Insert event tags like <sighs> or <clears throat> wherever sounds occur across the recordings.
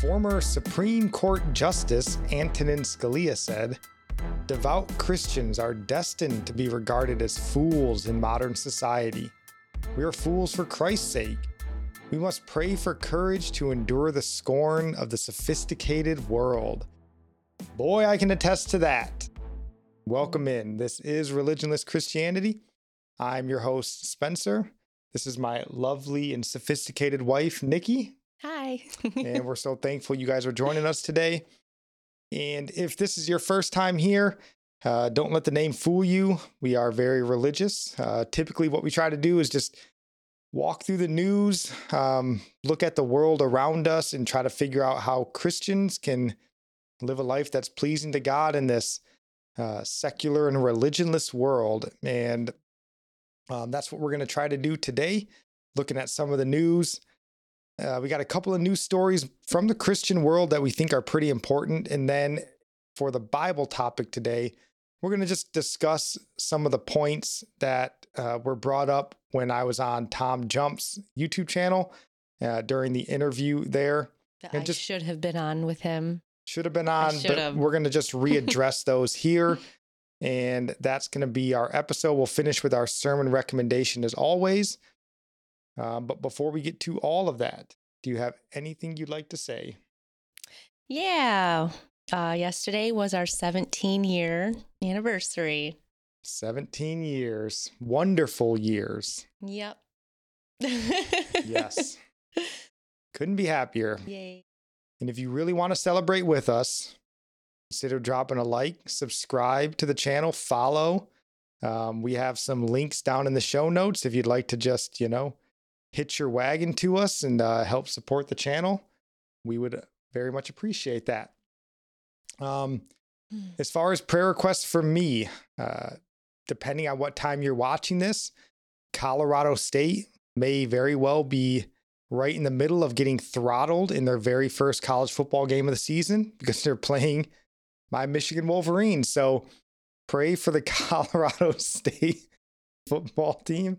Former Supreme Court Justice Antonin Scalia said, Devout Christians are destined to be regarded as fools in modern society. We are fools for Christ's sake. We must pray for courage to endure the scorn of the sophisticated world. Boy, I can attest to that. Welcome in. This is Religionless Christianity. I'm your host, Spencer. This is my lovely and sophisticated wife, Nikki. <laughs> And we're so thankful you guys are joining us today. And if this is your first time here, uh, don't let the name fool you. We are very religious. Uh, typically, what we try to do is just walk through the news, um, look at the world around us, and try to figure out how Christians can live a life that's pleasing to God in this uh, secular and religionless world. And um, that's what we're going to try to do today, looking at some of the news. Uh, we got a couple of news stories from the Christian world that we think are pretty important. And then for the Bible topic today, we're going to just discuss some of the points that uh, were brought up when I was on Tom Jump's YouTube channel uh, during the interview there. That and I just should have been on with him. Should have been on, but we're going to just readdress <laughs> those here. <laughs> And that's going to be our episode. We'll finish with our sermon recommendation as always. Um, but before we get to all of that, do you have anything you'd like to say? Yeah. Uh, yesterday was our 17 year anniversary. 17 years. Wonderful years. Yep. yes. <laughs> Couldn't be happier. Yay. And if you really want to celebrate with us, consider dropping a like, subscribe to the channel, follow. Um, we have some links down in the show notes if you'd like to just, you know, hitch your wagon to us and uh, help support the channel, we would very much appreciate that. Um, hmm. as far as prayer requests for me, uh, depending on what time you're watching this, Colorado State may very well be right in the middle of getting throttled in their very first college football game of the season <laughs> because they're playing my Michigan Wolverines. So pray for the <laughs> Colorado State football team.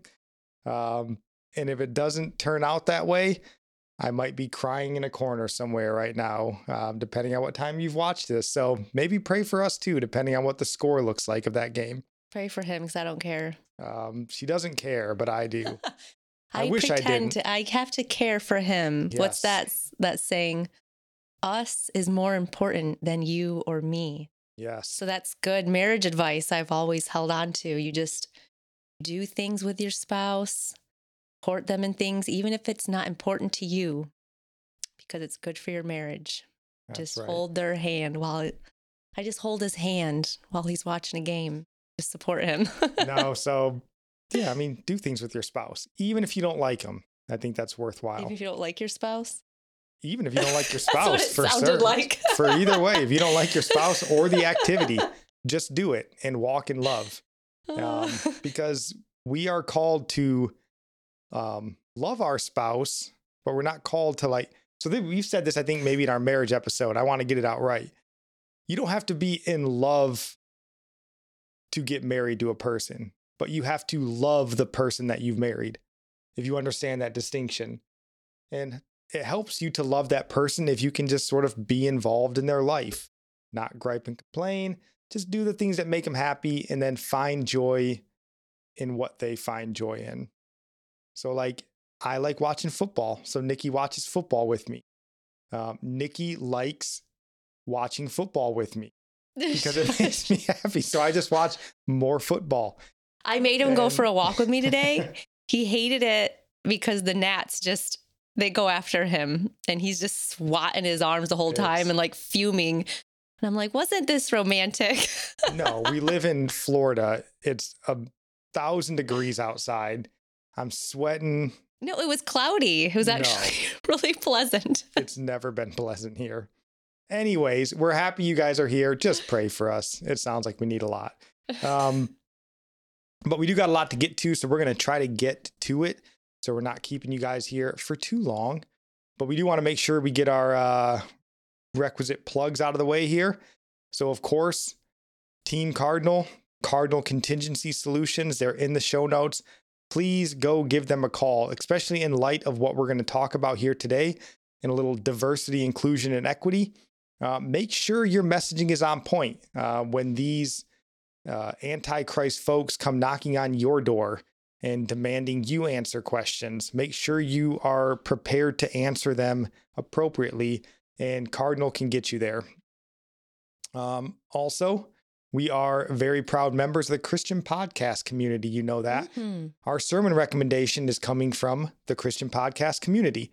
Um, and if it doesn't turn out that way, I might be crying in a corner somewhere right now, um, depending on what time you've watched this. So maybe pray for us too, depending on what the score looks like of that game. Pray for him because I don't care. Um, she doesn't care, but I do. <laughs> I, I, wish I didn't. To, I have to care for him. Yes. What's that? That saying, "Us is more important than you or me." Yes. So that's good marriage advice. I've always held on to. You just do things with your spouse support them in things, even if it's not important to you, because it's good for your marriage. That's just right. hold their hand while it, I just hold his hand while he's watching a game. Just support him. <laughs> no, so yeah, I mean, do things with your spouse, even if you don't like them. I think that's worthwhile. Even if you don't like your spouse. Even if you don't like your <laughs> spouse, for certain, like. <laughs> for either way, if you don't like your spouse or the activity, just do it and walk in love, um, because we are called to um, love our spouse, but we're not called to like. So we've said this, I think, maybe in our marriage episode. I want to get it out right. You don't have to be in love to get married to a person, but you have to love the person that you've married. If you understand that distinction, and it helps you to love that person if you can just sort of be involved in their life, not gripe and complain. Just do the things that make them happy and then find joy in what they find joy in. So, like, I like watching football. So, Nikki watches football with me. Um, Nikki likes watching football with me because it <laughs> makes me <laughs> happy. So, I just watch more football. I made him and... go for a walk with me today. <laughs> he hated it because the gnats just they go after him and he's just swatting his arms the whole time it's... and like fuming. And I'm like, wasn't this romantic? no, we live in Florida. It's a thousand degrees outside. I'm sweating. No, it was cloudy. It was actually no, <laughs> really pleasant. <laughs> it's never been pleasant here. Anyways, we're happy you guys are here. Just pray for us. It sounds like we need a lot. Um, <laughs> but we do got a lot to get to, so we're going to try to get to it. So we're not keeping you guys here for too long. But we do want to make sure we get our uh, requisite plugs out of the way here. So, of course, Team Cardinal, Cardinal Contingency Solutions, they're in the show notes please go give them a call, especially in light of what we're going to talk about here today. and a little diversity, inclusion, and equity. Uh, make sure your messaging is on point uh, when these uh, antichrist folks come knocking on your door and demanding you answer questions. Make sure you are prepared to answer them appropriately, and Cardinal can get you there. Um, also, we are very proud members of the Christian podcast community. You know that. Mm-hmm. Our sermon recommendation is coming from the Christian podcast community.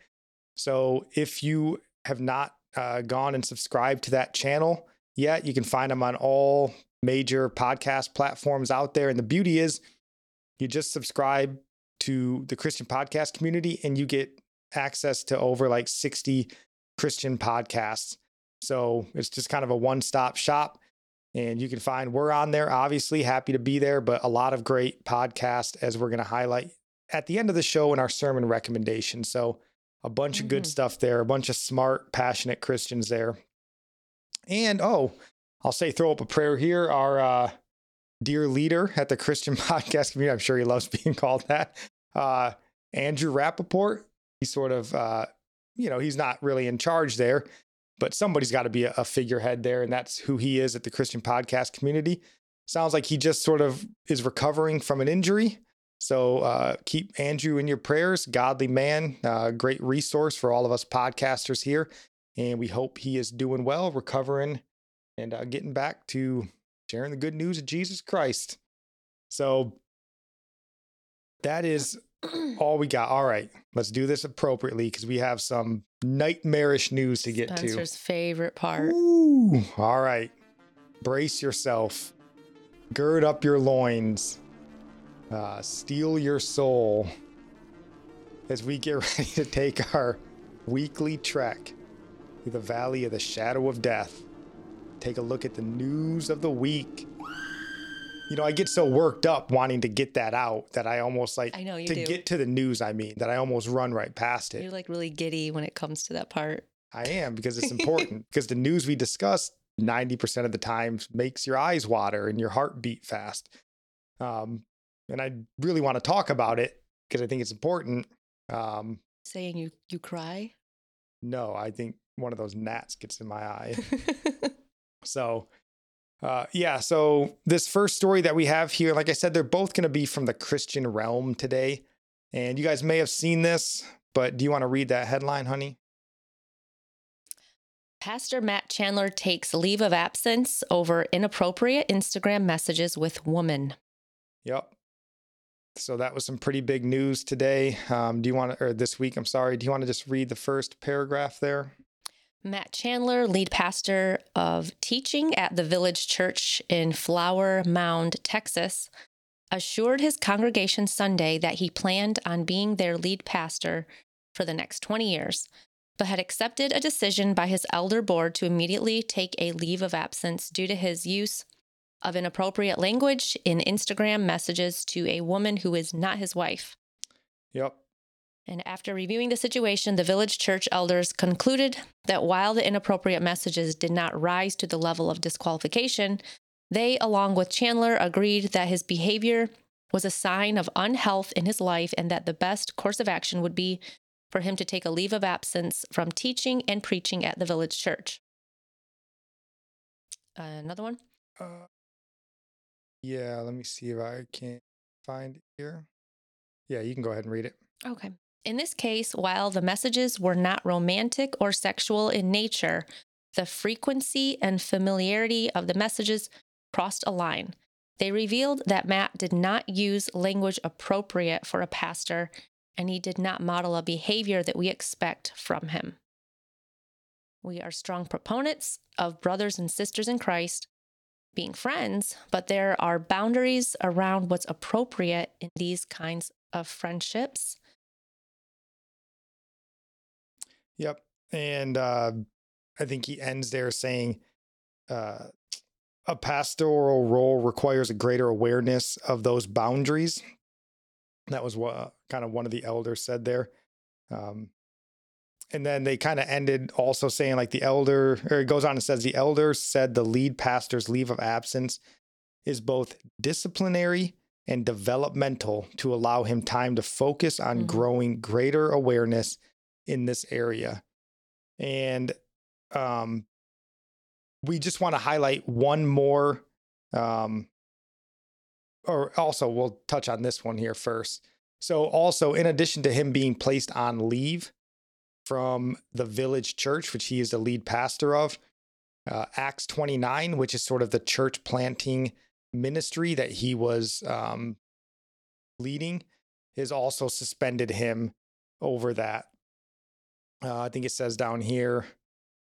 So if you have not uh, gone and subscribed to that channel yet, you can find them on all major podcast platforms out there. And the beauty is, you just subscribe to the Christian podcast community and you get access to over like 60 Christian podcasts. So it's just kind of a one stop shop. And you can find we're on there, obviously, happy to be there, but a lot of great podcasts as we're going to highlight at the end of the show in our sermon recommendation. So a bunch mm-hmm. of good mm-hmm. stuff there, a bunch of smart, passionate Christians there. And oh, I'll say throw up a prayer here. Our uh, dear leader at the Christian <laughs> podcast community, I'm sure he loves being called that, uh, Andrew Rappaport. He's sort of, uh, you know, he's not really in charge there, but somebody's got to be a, a figurehead there. And that's who he is at the Christian podcast community. Sounds like he just sort of is recovering from an injury. So uh, keep Andrew in your prayers. Godly man, uh, great resource for all of us podcasters here. And we hope he is doing well, recovering, and uh, getting back to sharing the good news of Jesus Christ. So that is <clears throat> all we got. All right, let's do this appropriately because we have some nightmarish news to get Spencer's to. Spencer's favorite part. Ooh, all right, brace yourself, gird up your loins uh, steel your soul as we get <laughs> ready to take our weekly trek through the valley of the shadow of death. Take a look at the news of the week. You know, I get so worked up wanting to get that out that I almost like I know you to do. get to the news. I mean, that I almost run right past it. You're like really giddy when it comes to that part. I am because it's <laughs> important because the news we discuss 90% of the time makes your eyes water and your heart beat fast. Um, and I really want to talk about it because I think it's important. Um, Saying you you cry? No, I think one of those gnats gets in my eye. <laughs> so, uh, yeah. So this first story that we have here, like I said, they're both going to be from the Christian realm today, and you guys may have seen this, but do you want to read that headline, honey? Pastor Matt Chandler takes leave of absence over inappropriate Instagram messages with woman. Yep. So that was some pretty big news today. Um, do you want to, or this week, I'm sorry, do you want to just read the first paragraph there? Matt Chandler, lead pastor of teaching at the Village Church in Flower Mound, Texas, assured his congregation Sunday that he planned on being their lead pastor for the next 20 years, but had accepted a decision by his elder board to immediately take a leave of absence due to his use of inappropriate language in Instagram messages to a woman who is not his wife. Yep. And after reviewing the situation, the village church elders concluded that while the inappropriate messages did not rise to the level of disqualification, they, along with Chandler, agreed that his behavior was a sign of unhealth in his life and that the best course of action would be for him to take a leave of absence from teaching and preaching at the village church. Uh, another one? Uh, yeah, let me see if I can find it here. Yeah, you can go ahead and read it. Okay. In this case, while the messages were not romantic or sexual in nature, the frequency and familiarity of the messages crossed a line. They revealed that Matt did not use language appropriate for a pastor, and he did not model a behavior that we expect from him. We are strong proponents of brothers and sisters in Christ being friends, but there are boundaries around what's appropriate in these kinds of friendships. Yep. And uh, I think he ends there saying uh, a pastoral role requires a greater awareness of those boundaries. That was what kind of one of the elders said there. Um, and then they kind of ended also saying like the elder or it goes on and says the elder said the lead pastor's leave of absence is both disciplinary and developmental to allow him time to focus on mm-hmm. growing greater awareness in this area And um, we just want to highlight one more. Um, or also, we'll touch on this one here first. So, also, in addition to him being placed on leave from the village church, which he is the lead pastor of, uh, Acts 29, which is sort of the church planting ministry that he was um, leading, has also suspended him over that. Uh, I think it says down here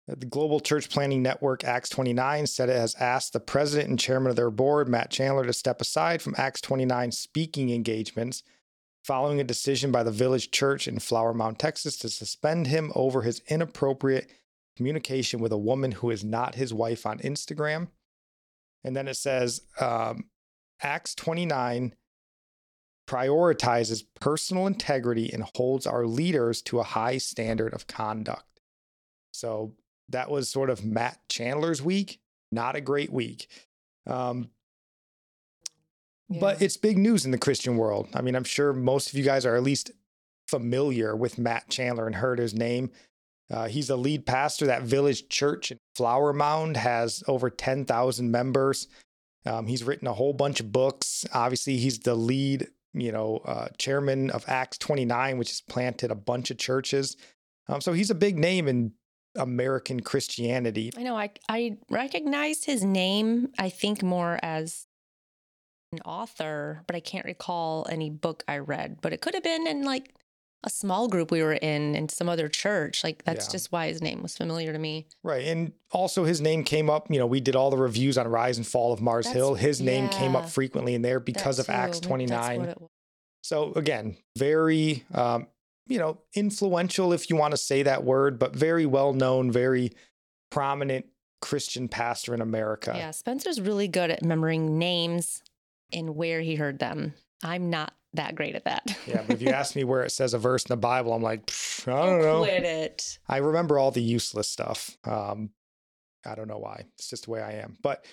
that the Global Church Planting Network, Acts 29, said it has asked the president and chairman of their board, Matt Chandler, to step aside from Acts 29 speaking engagements following a decision by the Village Church in Flower Mound, Texas, to suspend him over his inappropriate communication with a woman who is not his wife on Instagram. And then it says um, Acts 29 prioritizes personal integrity and holds our leaders to a high standard of conduct. So that was sort of Matt Chandler's week. Not a great week. Um, yeah. But it's big news in the Christian world. I mean, I'm sure most of you guys are at least familiar with Matt Chandler and heard his name. Uh, he's the lead pastor. That village church in Flower Mound has over 10,000 members. Um, he's written a whole bunch of books. Obviously, he's the lead, you know, uh, chairman of Acts 29, which has planted a bunch of churches. Um, so he's a big name in American Christianity. I know. I I recognized his name. I think more as an author, but I can't recall any book I read. But it could have been in like a small group we were in in some other church. Like that's yeah. just why his name was familiar to me. Right. And also his name came up, you know, we did all the reviews on Rise and Fall of Mars that's, Hill. His name came up frequently in there because of Acts 29. So again, very um, you know, influential if you want to say that word, but very well known, very prominent Christian pastor in America. Yeah, Spencer's really good at remembering names and where he heard them. I'm not that great at that. yeah, but if you ask me where it says a verse in the Bible, I'm like, I don't know. Quit it. I remember all the useless stuff. Um, I don't know why. It's just the way I am. But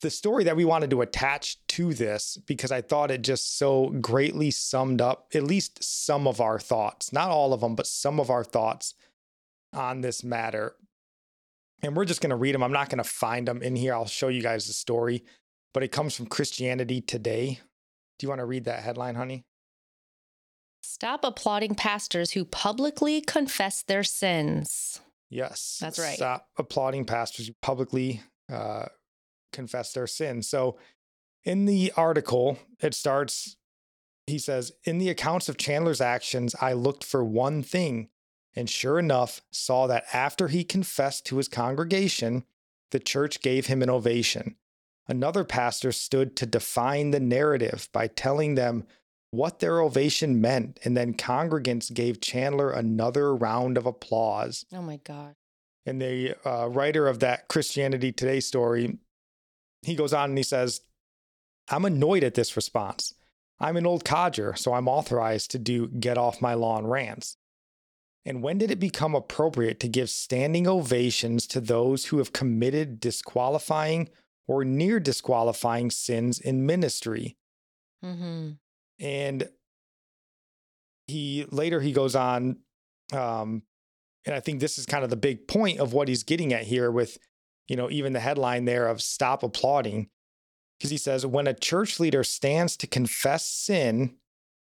the story that we wanted to attach to this, because I thought it just so greatly summed up at least some of our thoughts, not all of them, but some of our thoughts on this matter. And we're just going to read them. I'm not going to find them in here. I'll show you guys the story, but it comes from Christianity Today. Do you want to read that headline, honey? Stop applauding pastors who publicly confess their sins. Yes. That's right. Stop applauding pastors who publicly uh, confess their sins. So in the article, it starts, he says, In the accounts of Chandler's actions, I looked for one thing, and sure enough, saw that after he confessed to his congregation, the church gave him an ovation. Another pastor stood to define the narrative by telling them what their ovation meant, and then congregants gave Chandler another round of applause. Oh my God. And the uh, writer of that Christianity Today story, he goes on and he says, I'm annoyed at this response. I'm an old codger, so I'm authorized to do get off my lawn rants. And when did it become appropriate to give standing ovations to those who have committed disqualifying or near disqualifying sins in ministry. Mm-hmm. And he later he goes on, um, and I think this is kind of the big point of what he's getting at here with, you know, even the headline there of stop applauding. Because he says, when a church leader stands to confess sin,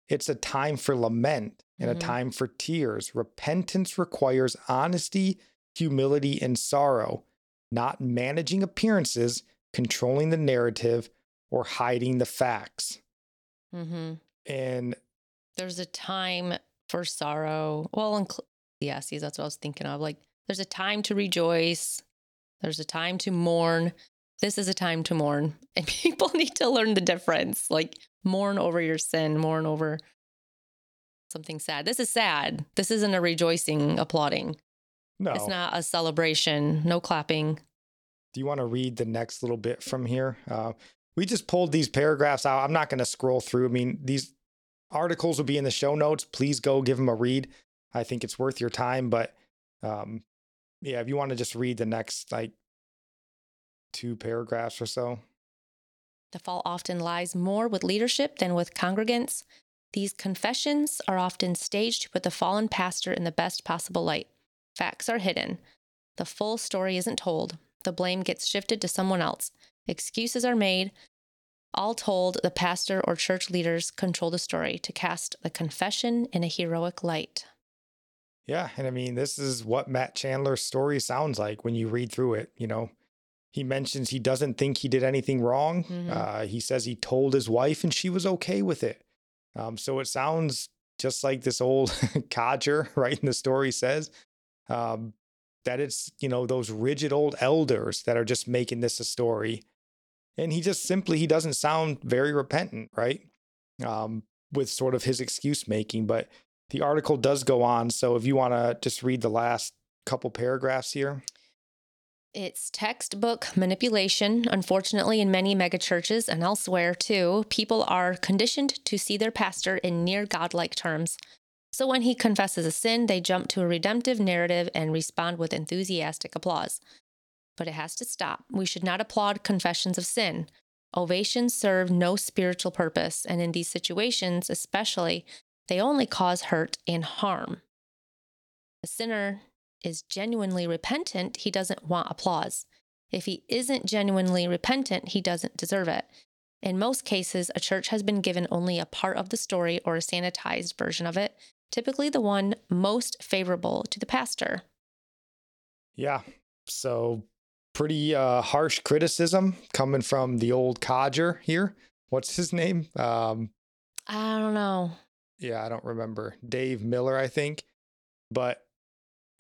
it's a time for lament and mm-hmm. a time for tears. Repentance requires honesty, humility, and sorrow, not managing appearances controlling the narrative, or hiding the facts. Mm-hmm. And there's a time for sorrow. Well, in Ecclesiastes, that's what I was thinking of. Like, there's a time to rejoice, there's a time to mourn. This is a time to mourn. <laughs> And people need to learn the difference. Like, mourn over your sin, mourn over something sad. This is sad. This isn't a rejoicing, applauding. No. It's not a celebration, no clapping do you want to read the next little bit from here? Uh, we just pulled these paragraphs out. I'm not going to scroll through. I mean, these articles will be in the show notes. Please go give them a read. I think it's worth your time. But um, yeah, if you want to just read the next like two paragraphs or so. The fault often lies more with leadership than with congregants. These confessions are often staged to put the fallen pastor in the best possible light. Facts are hidden. The full story isn't told. The blame gets shifted to someone else. Excuses are made. All told, the pastor or church leaders control the story to cast the confession in a heroic light. Yeah. And I mean, this is what Matt Chandler's story sounds like when you read through it. You know, he mentions he doesn't think he did anything wrong. Mm-hmm. Uh, he says he told his wife and she was okay with it. Um, so it sounds just like this old <laughs> codger, <laughs> right? In the story says um, that it's, you know, those rigid old elders that are just making this a story. And he just simply, he doesn't sound very repentant, right? Um, with sort of his excuse making. But the article does go on. So if you want to just read the last couple paragraphs here. It's textbook manipulation. Unfortunately, in many megachurches and elsewhere too, people are conditioned to see their pastor in near godlike terms. So when he confesses a sin, they jump to a redemptive narrative and respond with enthusiastic applause. But it has to stop. We should not applaud confessions of sin. Ovations serve no spiritual purpose, and in these situations, especially, they only cause hurt and harm. A sinner is genuinely repentant, he doesn't want applause. If he isn't genuinely repentant, he doesn't deserve it. In most cases, a church has been given only a part of the story or a sanitized version of it, typically the one most favorable to the pastor. Yeah. So, pretty uh, harsh criticism coming from the old codger here. What's his name? Um, I don't know. Yeah, I don't remember. Dave Miller, I think. But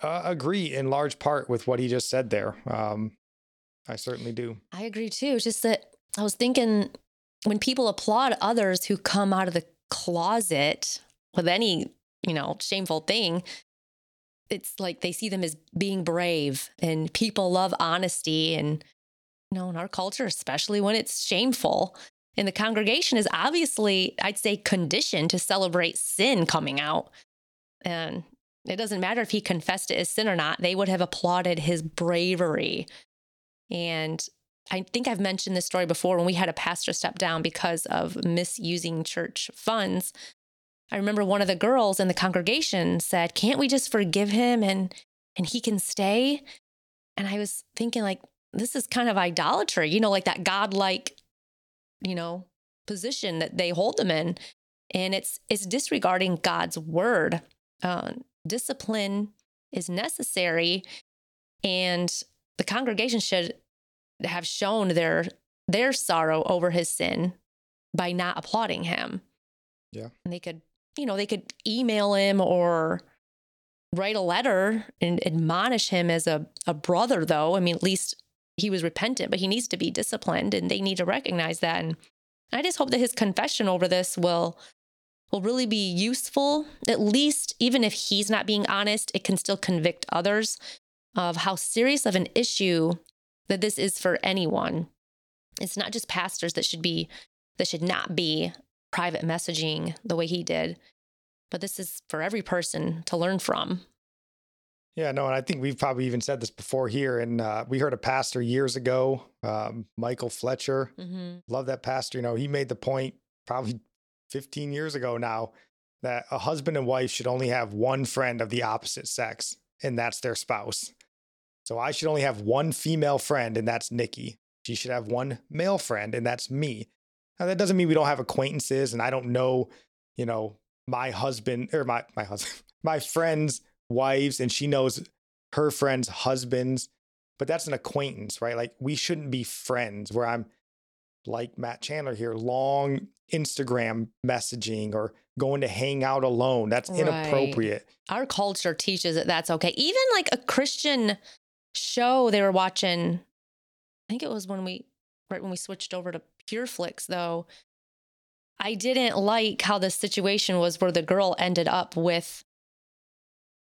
uh, agree in large part with what he just said there. Um, I certainly do. I agree too. It's just that I was thinking when people applaud others who come out of the closet with any, you know, shameful thing, it's like they see them as being brave and people love honesty and you know, in our culture, especially when it's shameful. And the congregation is obviously, I'd say, conditioned to celebrate sin coming out. And it doesn't matter if he confessed it as sin or not, they would have applauded his bravery. And I think I've mentioned this story before when we had a pastor step down because of misusing church funds. I remember one of the girls in the congregation said, "Can't we just forgive him and and he can stay?" And I was thinking like this is kind of idolatry, you know, like that godlike, you know, position that they hold them in, and it's it's disregarding God's word. Uh, discipline is necessary and the congregation should have shown their their sorrow over his sin by not applauding him. Yeah. And they could, you know, they could email him or write a letter and admonish him as a, a brother, though. I mean, at least he was repentant, but he needs to be disciplined and they need to recognize that. And I just hope that his confession over this will will really be useful. At least, even if he's not being honest, it can still convict others of how serious of an issue that this is for anyone. It's not just pastors that should be, that should not be private messaging the way he did, but this is for every person to learn from. Yeah, no, and I think we've probably even said this before here. And uh, we heard a pastor years ago, um, Michael Fletcher. Mm-hmm. Love that pastor. You know, he made the point probably 15 years ago now that a husband and wife should only have one friend of the opposite sex, and that's their spouse. So I should only have one female friend, and that's Nikki. She should have one male friend, and that's me. Now that doesn't mean we don't have acquaintances, and I don't know, you know, my husband or my my husband, <laughs> my friends' wives, and she knows her friends' husbands. But that's an acquaintance, right? Like we shouldn't be friends where I'm like Matt Chandler here, long Instagram messaging or going to hang out alone. That's right. inappropriate. Our culture teaches that that's okay. Even like a Christian show they were watching, I think it was when we, right when we switched over to PureFlix, though. I didn't like how the situation was where the girl ended up with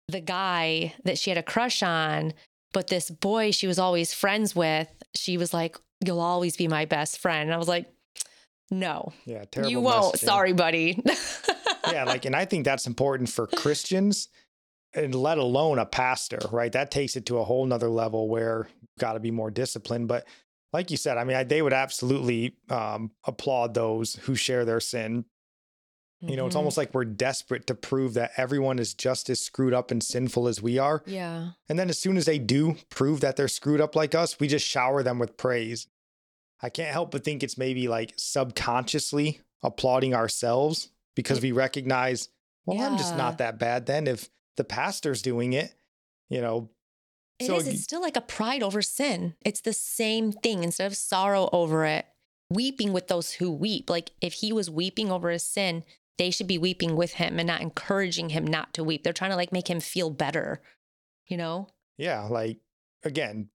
the guy that she had a crush on, but this boy she was always friends with, she was like, You'll always be my best friend. And I was like, no. Yeah, terrible. You won't. Messaging. Sorry, buddy. yeah, like, and I think that's important for Christians, and let alone a pastor, right? That takes it to a whole nother level where you got to be more disciplined. But like you said, I mean, I, they would absolutely um, applaud those who share their sin. You know, it's almost like we're desperate to prove that everyone is just as screwed up and sinful as we are. Yeah. And then as soon as they do prove that they're screwed up like us, we just shower them with praise. I can't help but think it's maybe like subconsciously applauding ourselves because we recognize, well, I'm just not that bad then if the pastor's doing it, you know. It so is. It's still like a pride over sin. It's the same thing. Instead of sorrow over it, weeping with those who weep. Like if he was weeping over his sin, they should be weeping with him and not encouraging him not to weep. They're trying to like make him feel better, you know? yeah, like again,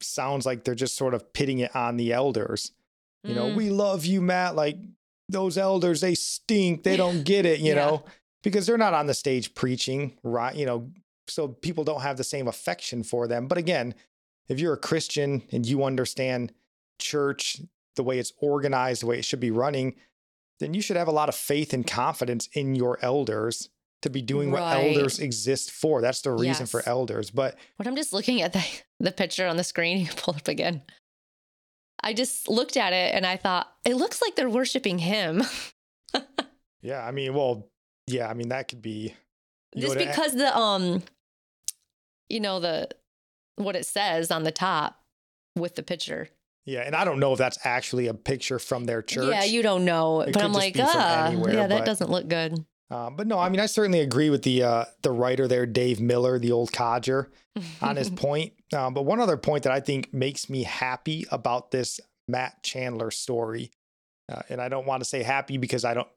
sounds like they're just sort of pitting it on the elders. You know, Mm. we love you, Matt. Like those elders, they stink. They don't get it, you <laughs> Yeah. know, because they're not on the stage preaching, right? You know, so people don't have the same affection for them. But again, if you're a Christian and you understand church, the way it's organized, the way it should be running, then you should have a lot of faith and confidence in your elders to be doing what elders exist for. That's the reason for elders. But When I'm just looking at the, <laughs> the picture on the screen, <laughs> you pull up again. I just looked at it and I thought, it looks like they're worshiping him. <laughs> yeah, I mean, well, yeah, I mean, that could be. just because the um you know the what it says on the top with the picture Yeah, and I don't know if that's actually a picture from their church. yeah you don't know It but i'm like ah anywhere, yeah that but- doesn't look good Um, but no, I mean, I certainly agree with the uh, the writer there, Dave Miller, the old codger, on his <laughs> point. Um, but one other point that I think makes me happy about this Matt Chandler story, uh, and I don't want to say happy because I don't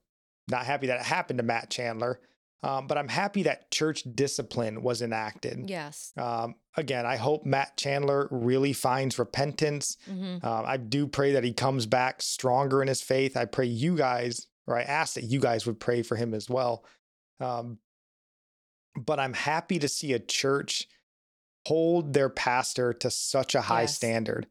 not happy that it happened to Matt Chandler, um, but I'm happy that church discipline was enacted. yes Um, again, I hope Matt Chandler really finds repentance. hmm Um, I do pray that he comes back stronger in his faith. I pray you guys, or I ask that you guys would pray for him as well. Um, but I'm happy to see a church hold their pastor to such a high Yes. standard.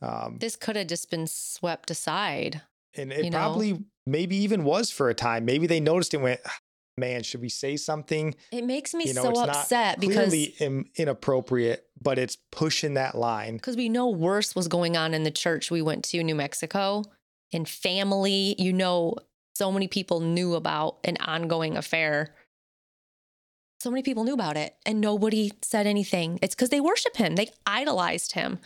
Um, this could have just been swept aside and it you know? probably maybe even was for a time. Maybe they noticed it and went, "Ah, man, should we say something? it makes me You know, so it's not upset because Clearly in, inappropriate, but it's pushing that line. because we know worse was going on in the church we went to New Mexico and family you know so many people knew about an ongoing affair so many people knew about it and nobody said anything it's because they worship him they idolized him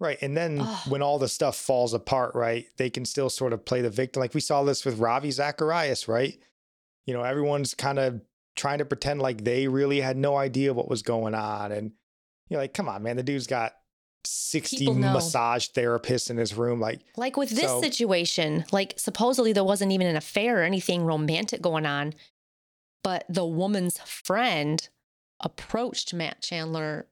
Right. And then when all the stuff falls apart, right, they can still sort of play the victim. Like we saw this with Ravi Zacharias, right? You know, everyone's kind of trying to pretend like they really had no idea what was going on. And you're like, come on, man, the dude's got 60 massage therapists in his room. Like, like with this So- situation like supposedly there wasn't even an affair or anything romantic going on but the woman's friend approached matt chandler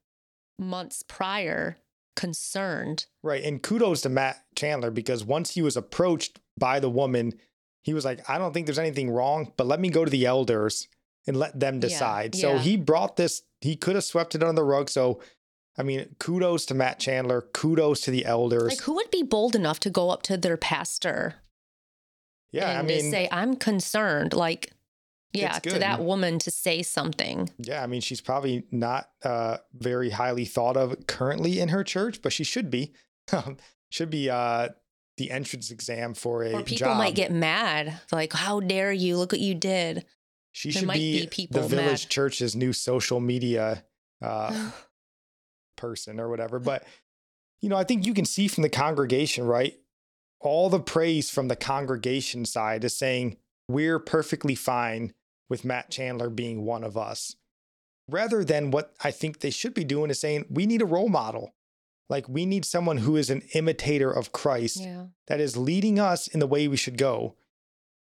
months prior concerned right. And kudos to Matt Chandler because once he was approached by the woman, he was like, I don't think there's anything wrong, but let me go to the elders and let them Yeah, decide. So he brought this, he could have swept it under the rug. So, I mean, kudos to Matt Chandler, kudos to the elders. like who would be bold enough to go up to their pastor yeah, and I mean, say i'm concerned like yeah to that woman to say something yeah, I mean, she's probably not uh, very highly thought of currently in her church, but she should be. <laughs> should be uh, the entrance exam for a or people job. might get mad like how dare you look what you did She there should might be, be people the village mad. church's new social media uh, <sighs> person or whatever. But, you know, I think you can see from the congregation, right? All the praise from the congregation side is saying, we're perfectly fine with Matt Chandler being one of us. Rather than what I think they should be doing is saying, we need a role model. Like, we need someone who is an imitator of Christ yeah that is leading us in the way we should go.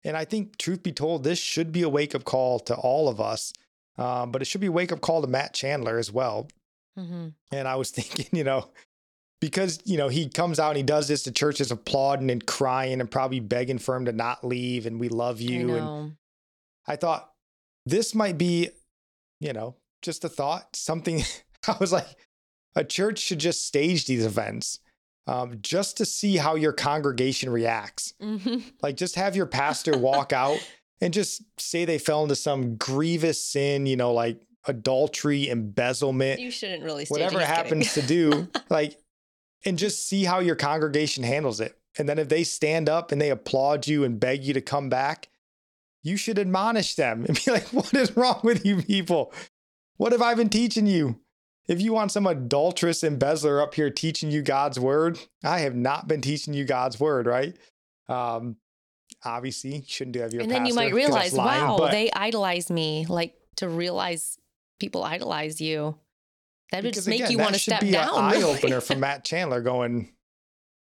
And I think, truth be told, this should be a wake up call to all of us, um, but it should be a wake up call to Matt Chandler as well. hmm And I was <laughs> thinking, you know, because, you know, he comes out and he does this, the church is applauding and crying and probably begging for him to not leave and we love I you. And. I thought this might be, you know, just a thought, something. <laughs> I was like, a church should just stage these events um, just to see how your congregation reacts. Mhm. <laughs> Like, just have your pastor walk out and just say they fell into some grievous sin, you know, like adultery, embezzlement, You shouldn't really stage whatever it, it kidding. happens to do, <laughs> like, and just see how your congregation handles it. And then if they stand up and they applaud you and beg you to come back, you should admonish them and be like, <laughs> what is wrong with you people? What have I been teaching you? If you want some adulterous embezzler up here teaching you God's word, I have not been teaching you God's word, right? Um, obviously, you shouldn't do have your. Own. And then you might realize, lying, wow, but, they idolize me. Like to realize people idolize you. That would just make again, you want to step be down. <laughs> An eye opener for Matt Chandler going,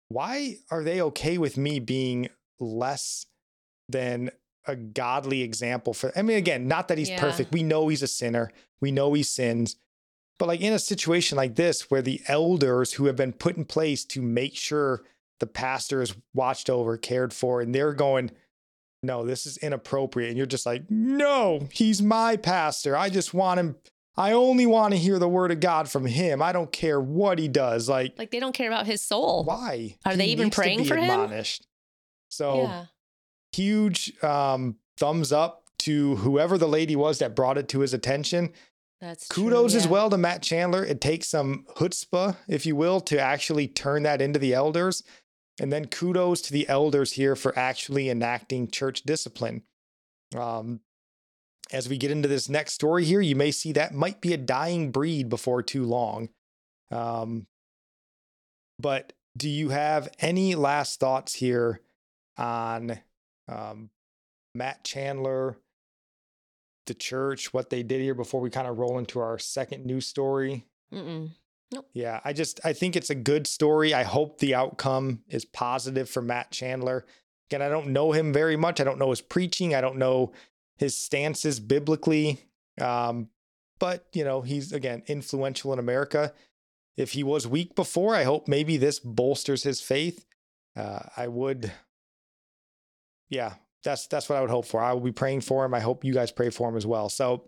why are they okay with me being less than a godly example for I mean again, not that he's yeah. perfect. We know he's a sinner. We know he sins. But like in a situation like this where the elders who have been put in place to make sure the pastor is watched over, cared for, and they're going, no, this is inappropriate. And you're just like, no, he's my pastor. I just want him. I only want to hear the word of God from him. I don't care what he does. Like, like they don't care about his soul. Why? Are he they even praying for admonished. him? So yeah. huge um, thumbs up to whoever the lady was that brought it to his attention. That's kudos true, yeah. as well to Matt Chandler. It takes some chutzpah, if you will, to actually turn that into the elders. And then kudos to the elders here for actually enacting church discipline. Um, as we get into this next story here, you may see that might be a dying breed before too long. Um, but do you have any last thoughts here on um, Matt Chandler, the church, what they did here before we kind of roll into our second news story? Mm-mm. Nope. Yeah, I just I think it's a good story. I hope the outcome is positive for Matt Chandler. Again, I don't know him very much. I don't know his preaching. I don't know his stances biblically. Um, but you know, he's again influential in America. If he was weak before, I hope maybe this bolsters his faith. Uh, I would, yeah, that's that's what I would hope for. I will be praying for him. I hope you guys pray for him as well. So,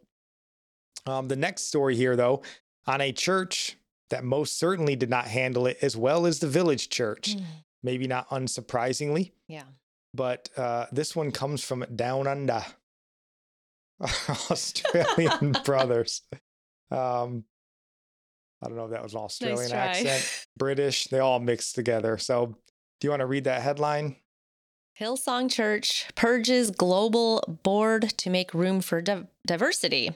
um, the next story here, though, on a church that most certainly did not handle it as well as the village church. Mm. Maybe not unsurprisingly. Yeah. But uh, this one comes from down under <laughs> Australian <laughs> brothers. Um, I don't know if that was an Australian nice accent, British, they all mixed together. So, do you want to read that headline? Hillsong Church purges global board to make room for di- diversity.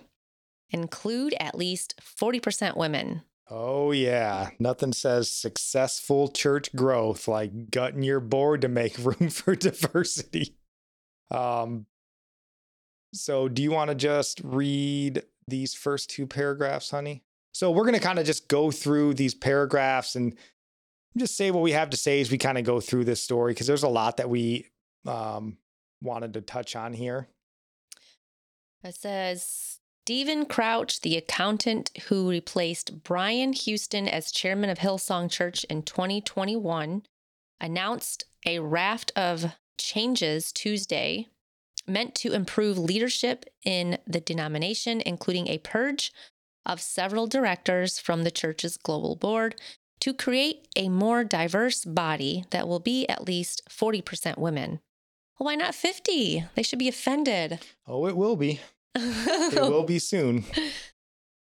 Include at least 40% women. Oh, yeah. Nothing says successful church growth like gutting your board to make <laughs> room for diversity. Um, so, do you want to just read these first two paragraphs, honey? So, we're going to kind of just go through these paragraphs and just say what we have to say as we kind of go through this story because there's a lot that we um, wanted to touch on here. It says Stephen Crouch, the accountant who replaced Brian Houston as chairman of Hillsong Church in 2021, announced a raft of changes Tuesday meant to improve leadership in the denomination, including a purge of several directors from the church's global board to create a more diverse body that will be at least 40% women. Well, why not 50? They should be offended. Oh, it will be <laughs> it will be soon.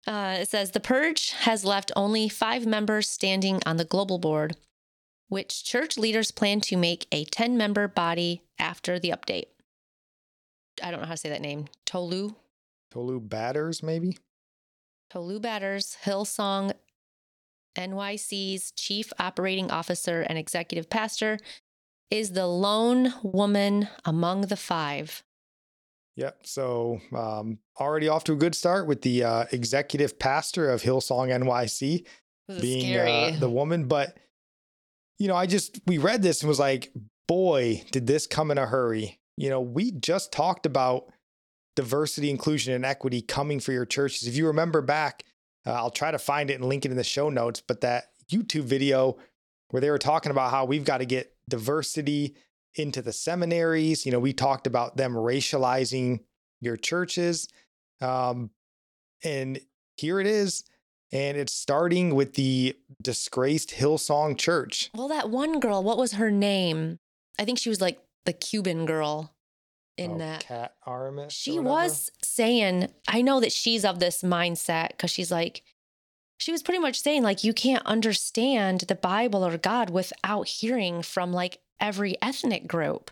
Uh, it says the purge has left only five members standing on the global board, which church leaders plan to make a 10 member body after the update. I don't know how to say that name. Tolu? Tolu Badders, maybe? Tolu Badders, Hillsong NYC's chief operating officer and executive pastor, is the lone woman among the five. Yep. So um, already off to a good start with the uh, executive pastor of Hillsong NYC being uh, the woman. But, you know, I just, we read this and was like, boy, did this come in a hurry. You know, we just talked about diversity, inclusion, and equity coming for your churches. If you remember back, uh, I'll try to find it and link it in the show notes, but that YouTube video where they were talking about how we've got to get diversity into the seminaries. You know, we talked about them racializing your churches. Um, and here it is. And it's starting with the disgraced Hillsong Church. Well, that one girl, what was her name? I think she was like the Cuban girl in oh, that. Kat Armas. She was saying, I know that she's of this mindset because she's like, she was pretty much saying, like, you can't understand the Bible or God without hearing from like every ethnic group.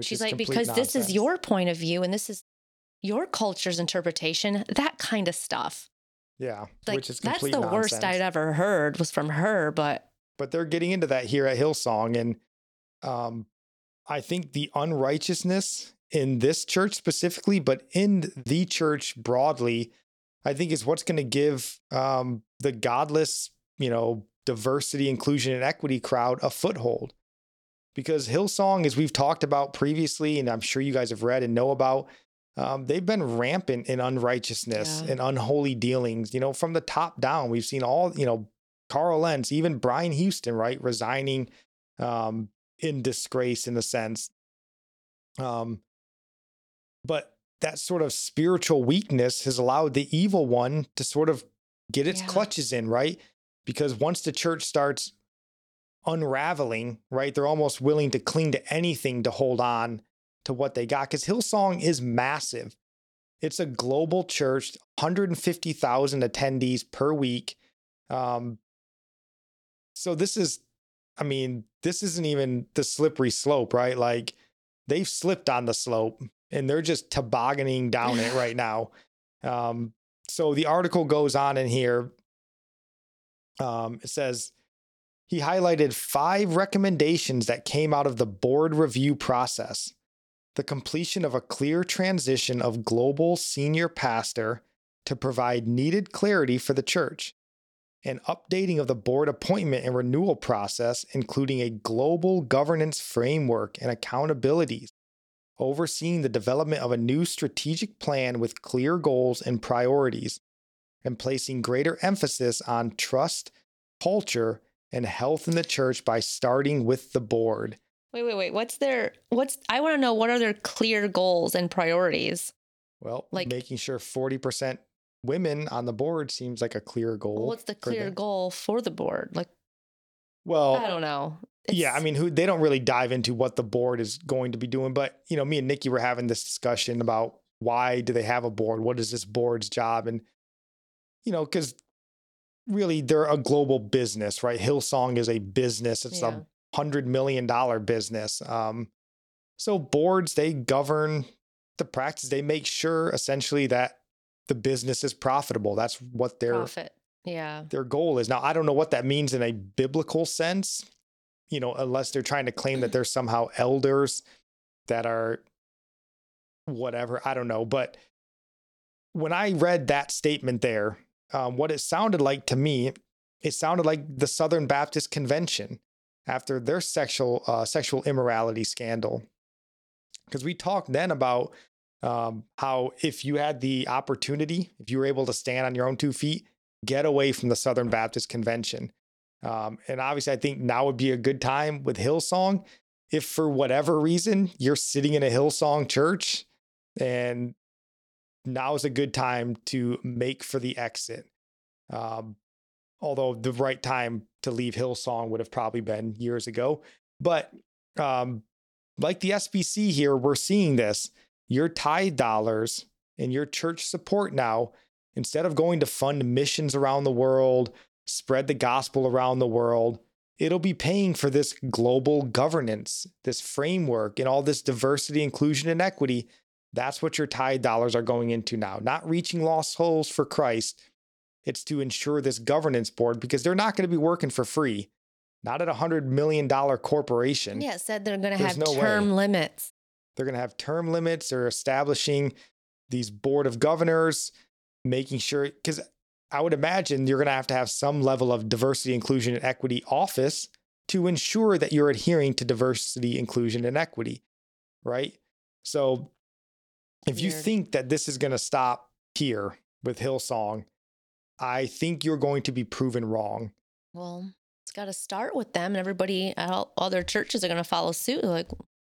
She's like, because nonsense. this is your point of view and this is your culture's interpretation, that kind of stuff. Yeah. Like, which is that's the nonsense. worst I'd ever heard was from her, but but they're getting into that here at Hillsong. And um I think the unrighteousness in this church specifically, but in the church broadly, I think is what's going to give um, the godless, you know, diversity, inclusion, and equity crowd a foothold. Because Hillsong, as we've talked about previously, and I'm sure you guys have read and know about, um, they've been rampant in unrighteousness yeah. and unholy dealings. You know, from the top down, we've seen all, you know, Carl Lentz, even Brian Houston, right, resigning um, in disgrace in a sense. Um, but that sort of spiritual weakness has allowed the evil one to sort of get its yeah. clutches in, right? Because once the church starts unraveling, right, they're almost willing to cling to anything to hold on to what they got. Because Hillsong is massive. It's a global church, 150,000 attendees per week. Um, so this is, I mean, this isn't even the slippery slope, right? Like they've slipped on the slope and they're just tobogganing down it right <laughs> now. Um, so the article goes on in here. Um, it says he highlighted five recommendations that came out of the board review process the completion of a clear transition of global senior pastor to provide needed clarity for the church, an updating of the board appointment and renewal process, including a global governance framework and accountabilities overseeing the development of a new strategic plan with clear goals and priorities, and placing greater emphasis on trust, culture, and health in the church by starting with the board. Wait, wait, wait. What's their what's I want to know what are their clear goals and priorities? Well, like making sure 40% women on the board seems like a clear goal. What's the clear goal for the board? Like well, I don't know. It's, yeah, I mean, who they don't really dive into what the board is going to be doing, but you know, me and Nikki were having this discussion about why do they have a board? What is this board's job? And you know, because really they're a global business, right? Hillsong is a business. It's yeah. a hundred million dollar business. Um, so boards they govern the practice. They make sure essentially that the business is profitable. That's what their profit. Yeah. Their goal is. Now, I don't know what that means in a biblical sense you know, unless they're trying to claim that <clears throat> they're somehow elders that are whatever, I don't know. But when I read that statement there, um, what it sounded like to me, it sounded like the Southern Baptist Convention after their sexual uh, sexual immorality scandal. Because we talked then about um, how if you had the opportunity, if you were able to stand on your own two feet, get away from the Southern Baptist Convention. Um, and obviously, I think now would be a good time with Hillsong. If for whatever reason you're sitting in a Hillsong church and now is a good time to make for the exit. Um, although the right time to leave Hillsong would have probably been years ago. But um, like the SBC here, we're seeing this. Your tithe dollars and your church support now, instead of going to fund missions around the world spread the gospel around the world. It'll be paying for this global governance, this framework, and all this diversity, inclusion, and equity. That's what your tithe dollars are going into now, not reaching lost souls for Christ. It's to ensure this governance board because they're not going to be working for free, not at a $100 million corporation. Yeah, said they're going to have no term way. limits. They're going to have term limits. They're establishing these board of governors, making sure, because I would imagine you're going to have to have some level of diversity, inclusion, and equity office to ensure that you're adhering to diversity, inclusion, and equity, right? So if you think that this is going to stop here with Hillsong, I think you're going to be proven wrong. Well, it's got to start with them, and everybody, at all other churches are going to follow suit. Like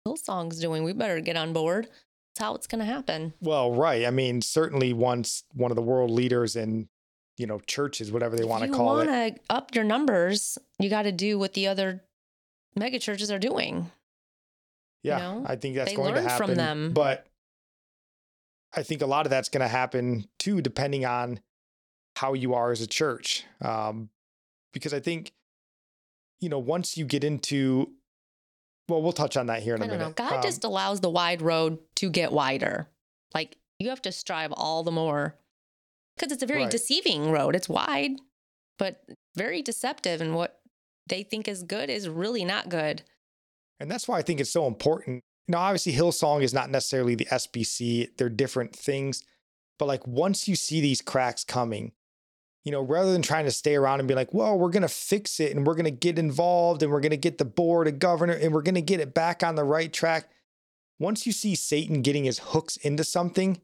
Hillsong's doing, we better get on board. That's how it's going to happen. Well, right. I mean, certainly once one of the world leaders in you know churches whatever they want to call wanna it. You want to up your numbers, you got to do what the other mega churches are doing. Yeah, you know? I think that's they going to happen. From them. But I think a lot of that's going to happen too, depending on how you are as a church. Um, because I think, you know, once you get into well, we'll touch on that here in a minute. Know. God um, just allows the wide road to get wider. Like you have to strive all the more because it's a very right. deceiving road. It's wide, but very deceptive. And what they think is good is really not good. And that's why I think it's so important. Now, obviously, Hillsong is not necessarily the SBC, they're different things. But like once you see these cracks coming, you know, rather than trying to stay around and be like, well, we're going to fix it and we're going to get involved and we're going to get the board of governor and we're going to get it back on the right track. Once you see Satan getting his hooks into something,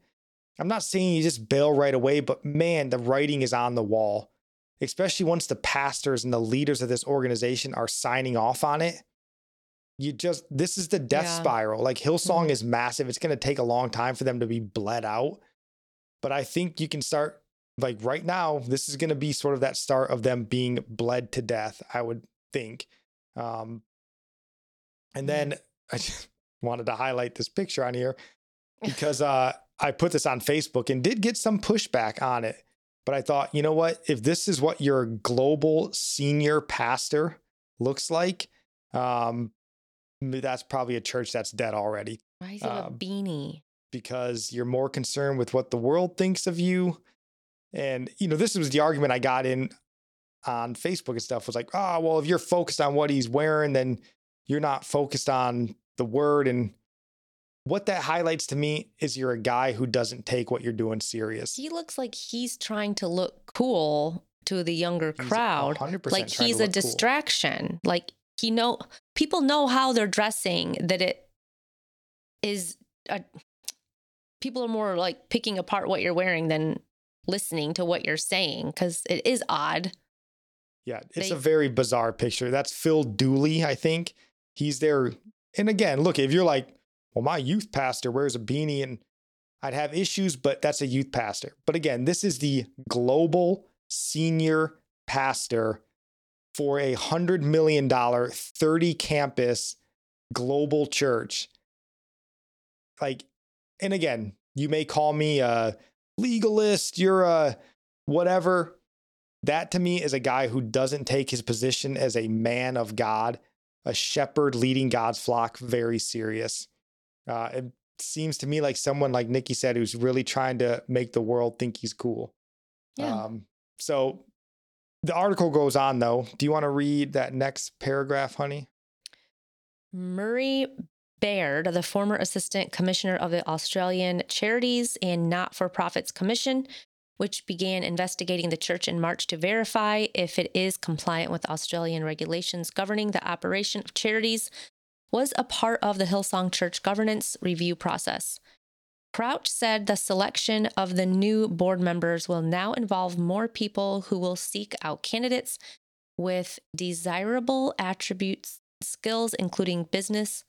I'm not saying you just bail right away, but man, the writing is on the wall, especially once the pastors and the leaders of this organization are signing off on it. You just, this is the death yeah. spiral. Like Hillsong mm-hmm. is massive. It's going to take a long time for them to be bled out. But I think you can start like right now, this is going to be sort of that start of them being bled to death, I would think. Um, and mm-hmm. then <laughs> I just wanted to highlight this picture on here <laughs> because uh, I put this on Facebook and did get some pushback on it. But I thought, you know what? If this is what your global senior pastor looks like, um, that's probably a church that's dead already. Why is it um, a beanie? Because you're more concerned with what the world thinks of you and, you know, this was the argument I got in on Facebook and stuff was like, oh, well, if you're focused on what he's wearing, then you're not focused on the word. And what that highlights to me is you're a guy who doesn't take what you're doing serious. He looks like he's trying to look cool to the younger crowd. like he's a distraction. Cool. Like he know people know how they're dressing that it is a, people are more like picking apart what you're wearing than listening to what you're saying because it is odd. Yeah, it's they, a very bizarre picture. That's Phil Dooley, I think. He's there. And again, look, if you're like, well, my youth pastor wears a beanie and I'd have issues, but that's a youth pastor. But again, this is the global senior pastor for a $100 million, 30 campus global church. Like, and again, you may call me a legalist, you're a whatever. That to me is a guy who doesn't take his position as a man of God, a shepherd leading God's flock very serious. Uh, it seems to me like someone like Nikki said who's really trying to make the world think he's cool. Yeah. Um, so the article goes on though. Do you want to read that next paragraph, honey? Murray Baird, the former Assistant Commissioner of the Australian Charities and Not for Profits Commission, which began investigating the church in March to verify if it is compliant with Australian regulations governing the operation of charities, was a part of the Hillsong Church governance review process. Crouch said the selection of the new board members will now involve more people who will seek out candidates with desirable attributes, skills, including business,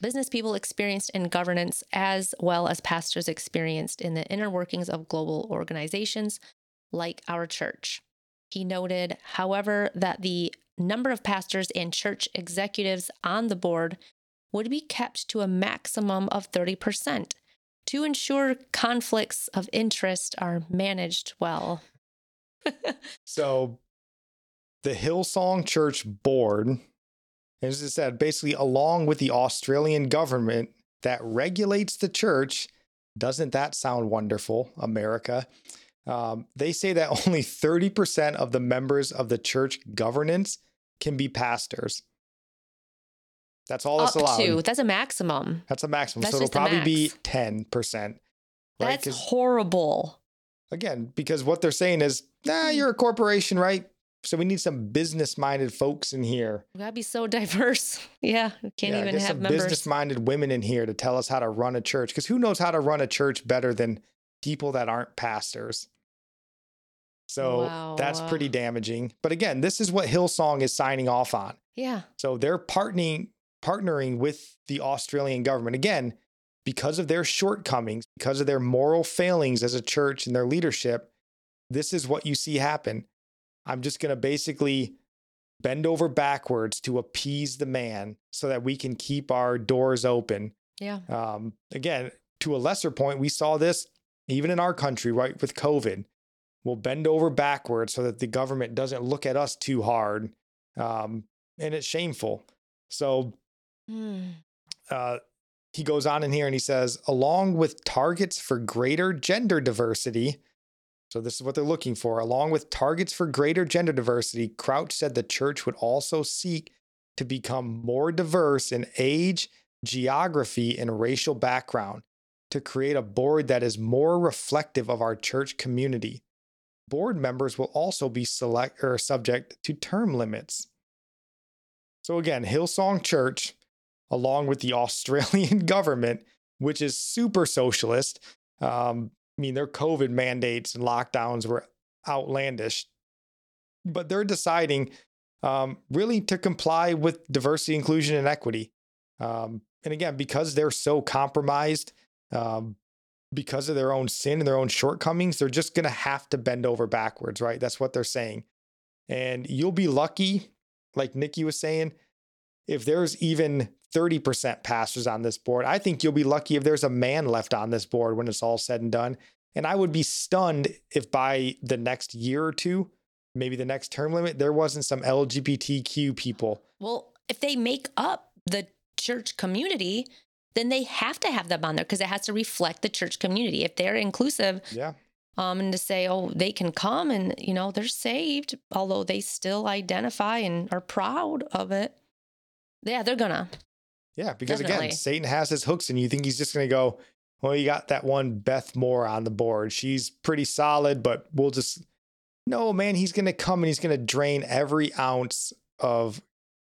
business people experienced in governance, as well as pastors experienced in the inner workings of global organizations like our church. He noted, however, that the number of pastors and church executives on the board would be kept to a maximum of 30% to ensure conflicts of interest are managed well. <laughs> so, the Hillsong Church board as I said, basically, along with the Australian government that regulates the church, doesn't that sound wonderful, America? Um, they say that <laughs> only 30% of the members of the church governance can be pastors. That's all that's allowed. To. That's a maximum. That's a maximum. That's so it'll probably be 10%. Right? That's horrible. Again, because what they're saying is, nah, you're a corporation, right? So we need some business-minded folks in here. We gotta be so diverse. <laughs> Yeah, we can't yeah, even have some members. business-minded women in here to tell us how to run a church. Because who knows how to run a church better than people that aren't pastors? So wow. that's pretty damaging. But again, this is what Hillsong is signing off on. Yeah. So they're partnering partnering with the Australian government again because of their shortcomings, because of their moral failings as a church and their leadership. This is what you see happen. I'm just going to basically bend over backwards to appease the man so that we can keep our doors open. Yeah. Um, again, to a lesser point, we saw this even in our country, right, with COVID. We'll bend over backwards so that the government doesn't look at us too hard. Um, and it's shameful. So Mm. Uh, he goes on in here and he says, along with targets for greater gender diversity. So, this is what they're looking for. Along with targets for greater gender diversity, Crouch said the church would also seek to become more diverse in age, geography, and racial background to create a board that is more reflective of our church community. Board members will also be select or subject to term limits. So again, Hillsong Church, along with the <laughs> Australian government, which is super socialist. Um, I mean, their COVID mandates and lockdowns were outlandish, but they're deciding um, really to comply with diversity, inclusion, and equity. Um, and again, because they're so compromised um, because of their own sin and their own shortcomings, they're just going to have to bend over backwards, right? That's what they're saying. And you'll be lucky, like Nikki was saying, if there's even 30% pastors on this board. I think you'll be lucky if there's a man left on this board when it's all said and done. And I would be stunned if by the next year or two, maybe the next term limit, there wasn't some LGBTQ people. Well, if they make up the church community, then they have to have them on there because it has to reflect the church community. If they're inclusive, yeah. Um, and to say, oh, they can come and you know they're saved, although they still identify and are proud of it. Yeah, they're gonna. Yeah, because Definitely. again, Satan has his hooks, and you think he's just gonna go. Well, you got that one Beth Moore on the board. She's pretty solid, but we'll just no man. He's gonna come and he's gonna drain every ounce of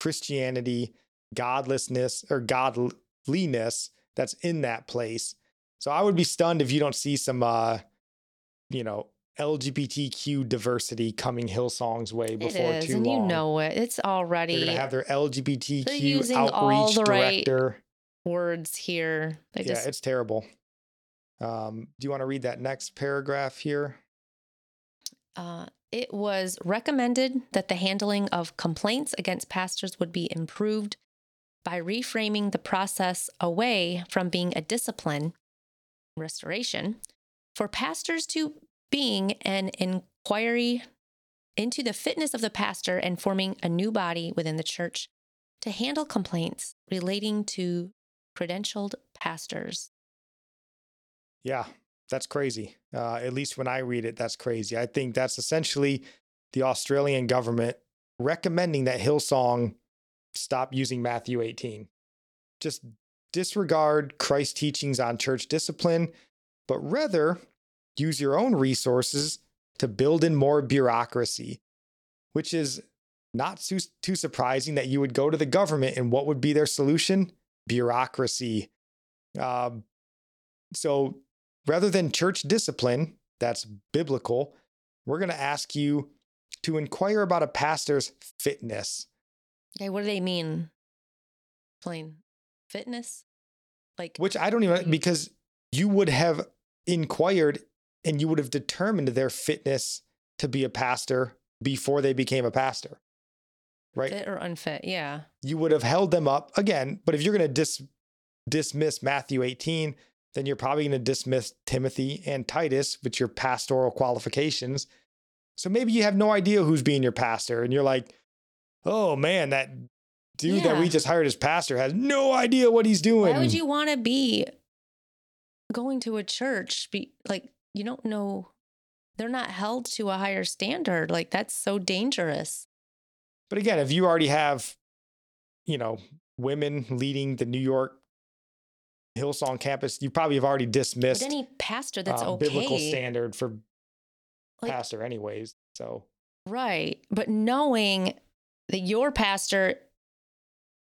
Christianity, godlessness, or godliness that's in that place. So I would be stunned if you don't see some, uh, you know, LGBTQ diversity coming Hillsong's way before it is, too and long. you know it. It's already. They're gonna have their LGBTQ outreach director. Right words here. They yeah, just... it's terrible. Um, do you want to read that next paragraph here? Uh, it was recommended that the handling of complaints against pastors would be improved by reframing the process away from being a discipline, restoration, for pastors to being an inquiry into the fitness of the pastor and forming a new body within the church to handle complaints relating to credentialed pastors. Yeah, that's crazy. Uh, at least when I read it, that's crazy. I think that's essentially the Australian government recommending that Hillsong stop using Matthew 18. Just disregard Christ's teachings on church discipline, but rather use your own resources to build in more bureaucracy, which is not too, too surprising that you would go to the government and what would be their solution? Bureaucracy. Um, so rather than church discipline, that's biblical, we're going to ask you to inquire about a pastor's fitness. Okay, what do they mean? Plain fitness? Like Which I don't even because you would have inquired and you would have determined their fitness to be a pastor before they became a pastor. Right? Fit or unfit, yeah. You would have held them up again, but if you're going to dis- dismiss Matthew 18, then you're probably going to dismiss Timothy and Titus with your pastoral qualifications. So maybe you have no idea who's being your pastor and you're like, oh man, that dude yeah. that we just hired as pastor has no idea what he's doing. Why would you want to be going to a church? Be like, you don't know, they're not held to a higher standard. Like, that's so dangerous. But again, if you already have, you know, women leading the New York Hillsong campus, you probably have already dismissed but any pastor that's uh, okay. biblical standard for like, pastor, anyways. So right, but knowing that your pastor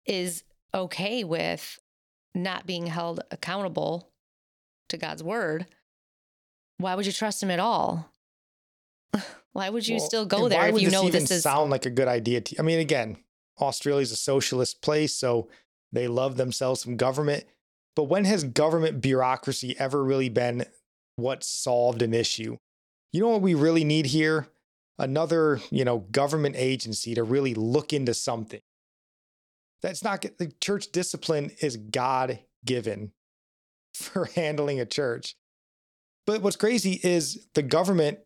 is okay with not being held accountable to God's word, why would you trust him at all? <sighs> why would you well, still go there if you know this is sound like a good idea to you? I mean, again, Australia's a socialist place, so they love themselves some government. But when has government bureaucracy ever really been what solved an issue? You know what we really need here? another, you know, government agency to really look into something. That's not the church discipline is God given <laughs> for handling a church. But what's crazy is the government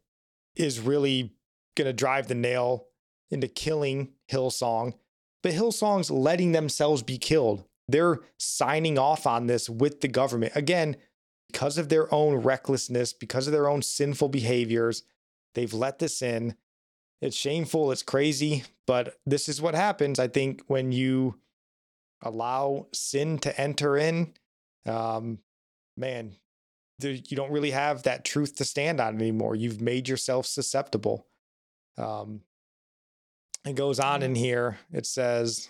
is really going to drive the nail into killing Hillsong, but Hillsong's letting themselves be killed. they're signing off on this with the government. Again, because of their own recklessness, because of their own sinful behaviors, they've let this in. It's shameful, it's crazy, but this is what happens, I think, when you allow sin to enter in. Um, man, you don't really have that truth to stand on anymore. You've made yourself susceptible. Um, it goes on in here. It says,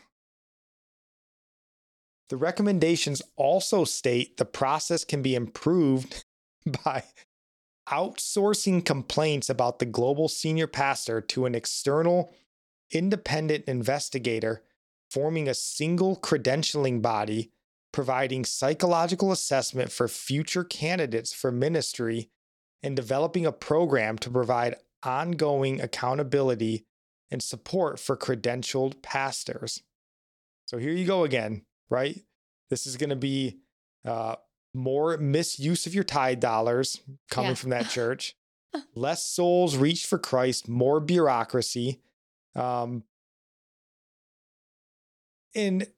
the recommendations also state the process can be improved <laughs> by outsourcing complaints about the global senior pastor to an external independent investigator, forming a single credentialing body, providing psychological assessment for future candidates for ministry, and developing a program to provide ongoing accountability and support for credentialed pastors. So here you go again right? This is going to be uh, more misuse of your tithe dollars coming yeah. from that <laughs> church, less souls reached for Christ, more bureaucracy. Um, and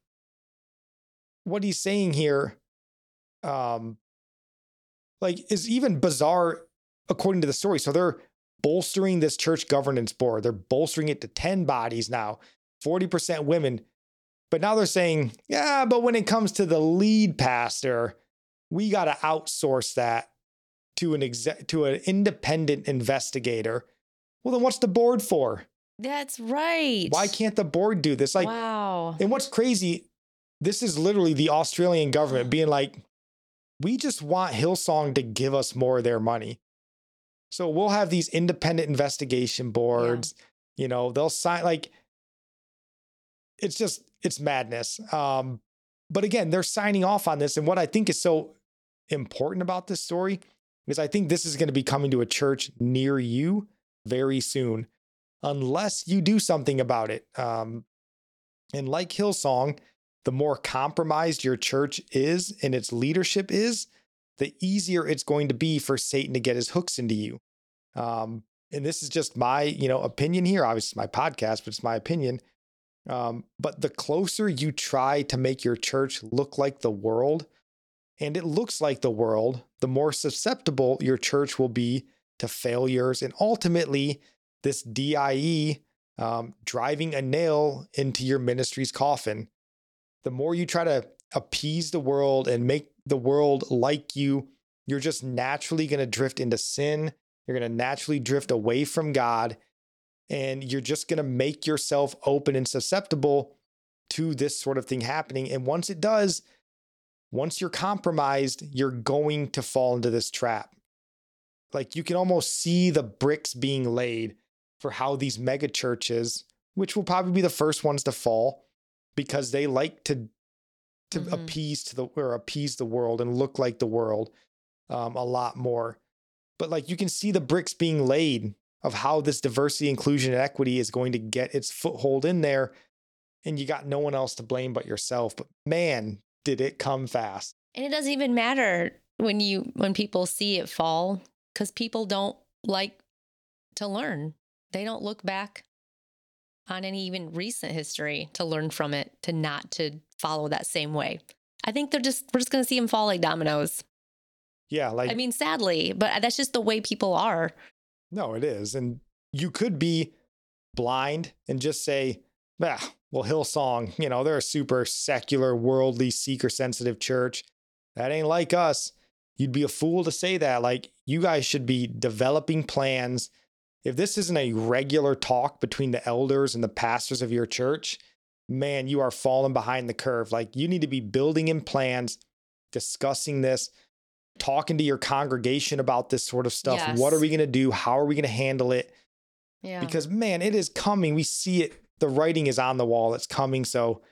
what he's saying here, um, like, is even bizarre according to the story. So they're bolstering this church governance board. They're bolstering it to 10 bodies now, 40% women. But now they're saying, yeah, but when it comes to the lead pastor, we got to outsource that to an exec to an independent investigator. Well, then what's the board for? That's right. Why can't the board do this? Like, wow. And what's crazy, this is literally the Australian government being like, we just want Hillsong to give us more of their money. So we'll have these independent investigation boards. Yeah. You know, they'll sign like it's just it's madness. Um, but again, they're signing off on this. And what I think is so important about this story is I think this is going to be coming to a church near you very soon, unless you do something about it. Um, and like Hillsong, the more compromised your church is and its leadership is, the easier it's going to be for Satan to get his hooks into you. Um, and this is just my, you know, opinion here. Obviously, it's my podcast, but it's my opinion. Um, but the closer you try to make your church look like the world, and it looks like the world, the more susceptible your church will be to failures and ultimately this DIE um, driving a nail into your ministry's coffin. The more you try to appease the world and make the world like you, you're just naturally going to drift into sin. You're going to naturally drift away from God and you're just going to make yourself open and susceptible to this sort of thing happening. And once it does, once you're compromised, you're going to fall into this trap. Like you can almost see the bricks being laid for how these mega churches, which will probably be the first ones to fall because they like to to mm-hmm. appease to the or appease the world and look like the world um, a lot more. But like you can see the bricks being laid of how this diversity, inclusion, and equity is going to get its foothold in there. And you got no one else to blame but yourself. But man, did it come fast. And it doesn't even matter when you when people see it fall because people don't like to learn. They don't look back on any even recent history to learn from it, to not to follow that same way. I think they're just we're just gonna see them fall like dominoes. Yeah, like I mean, sadly, but that's just the way people are. No, it is. And you could be blind and just say, ah, well, Hillsong, you know, they're a super secular, worldly, seeker sensitive church. That ain't like us. You'd be a fool to say that. Like, you guys should be developing plans. If this isn't a regular talk between the elders and the pastors of your church, man, you are falling behind the curve. Like, you need to be building in plans, discussing this talking to your congregation about this sort of stuff. Yes. What are we going to do? How are we going to handle it? Yeah. Because man, it is coming. We see it. The writing is on the wall. It's coming. So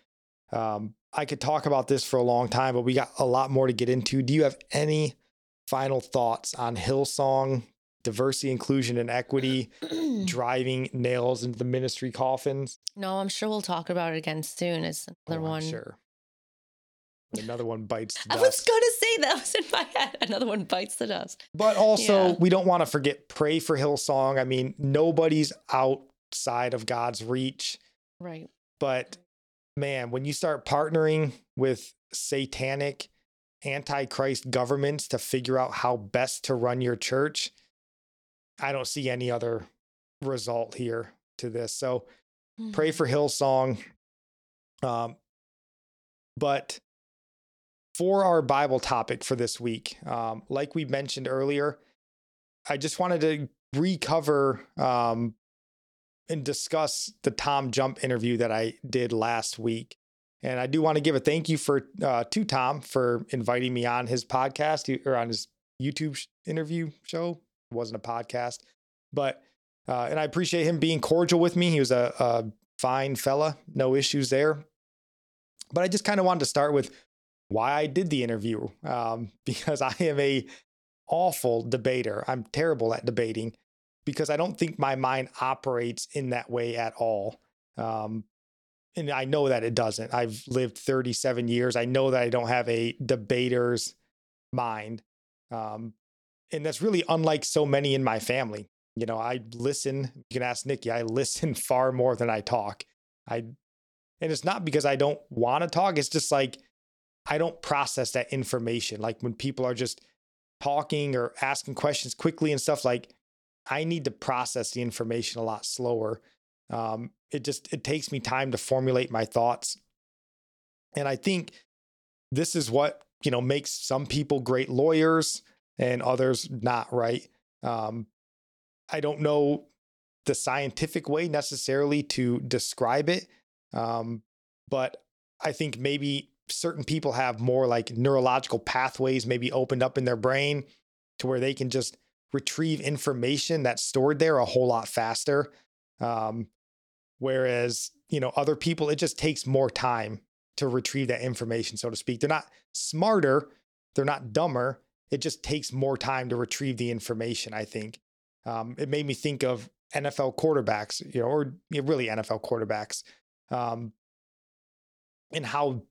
um, I could talk about this for a long time, but we got a lot more to get into. Do you have any final thoughts on Hillsong, diversity, inclusion, and equity <clears throat> driving nails into the ministry coffins? No, I'm sure we'll talk about it again soon. It's another oh, one. Sure. Another one bites the dust. <laughs> I was going to say that was in my head. Another one bites the dust. But also, yeah. we don't want to forget pray for Hillsong. I mean, nobody's outside of God's reach. Right. But man, when you start partnering with satanic antichrist governments to figure out how best to run your church, I don't see any other result here to this. So mm-hmm. pray for Hillsong. Um, but for our Bible topic for this week, um, like we mentioned earlier, I just wanted to recover um, and discuss the Tom Jump interview that I did last week. And I do want to give a thank you for uh, to Tom for inviting me on his podcast or on his YouTube interview show. Wasn't a podcast, but uh, and I appreciate him being cordial with me. He was a, a fine fella, no issues there. But I just kind of wanted to start with why I did the interview um, <laughs> because I am a awful debater. I'm terrible at debating because I don't think my mind operates in that way at all. Um, and I know that it doesn't. I've lived 37 years. I know that I don't have a debater's mind. Um, and that's really unlike so many in my family. You know, I listen, you can ask Nikki, I <laughs> listen far more than I talk. I, and it's not because I don't want to talk. It's just like, I don't process that information. Like when people are just talking or asking questions quickly and stuff like, I need to process the information a lot slower. Um, it just it takes me time to formulate my thoughts, and I think this is what you know makes some people great lawyers and others not. Right? Um, I don't know the scientific way necessarily to describe it, um, but I think maybe certain people have more like neurological pathways maybe opened up in their brain to where they can just retrieve information that's stored there a whole lot faster. Um, whereas, you know, other people, it just takes more time to retrieve that information, so to speak. They're not smarter, they're not dumber. It just takes more time to retrieve the information, I think. Um, it made me think of NFL quarterbacks, you know, or you know, really NFL quarterbacks, um, and how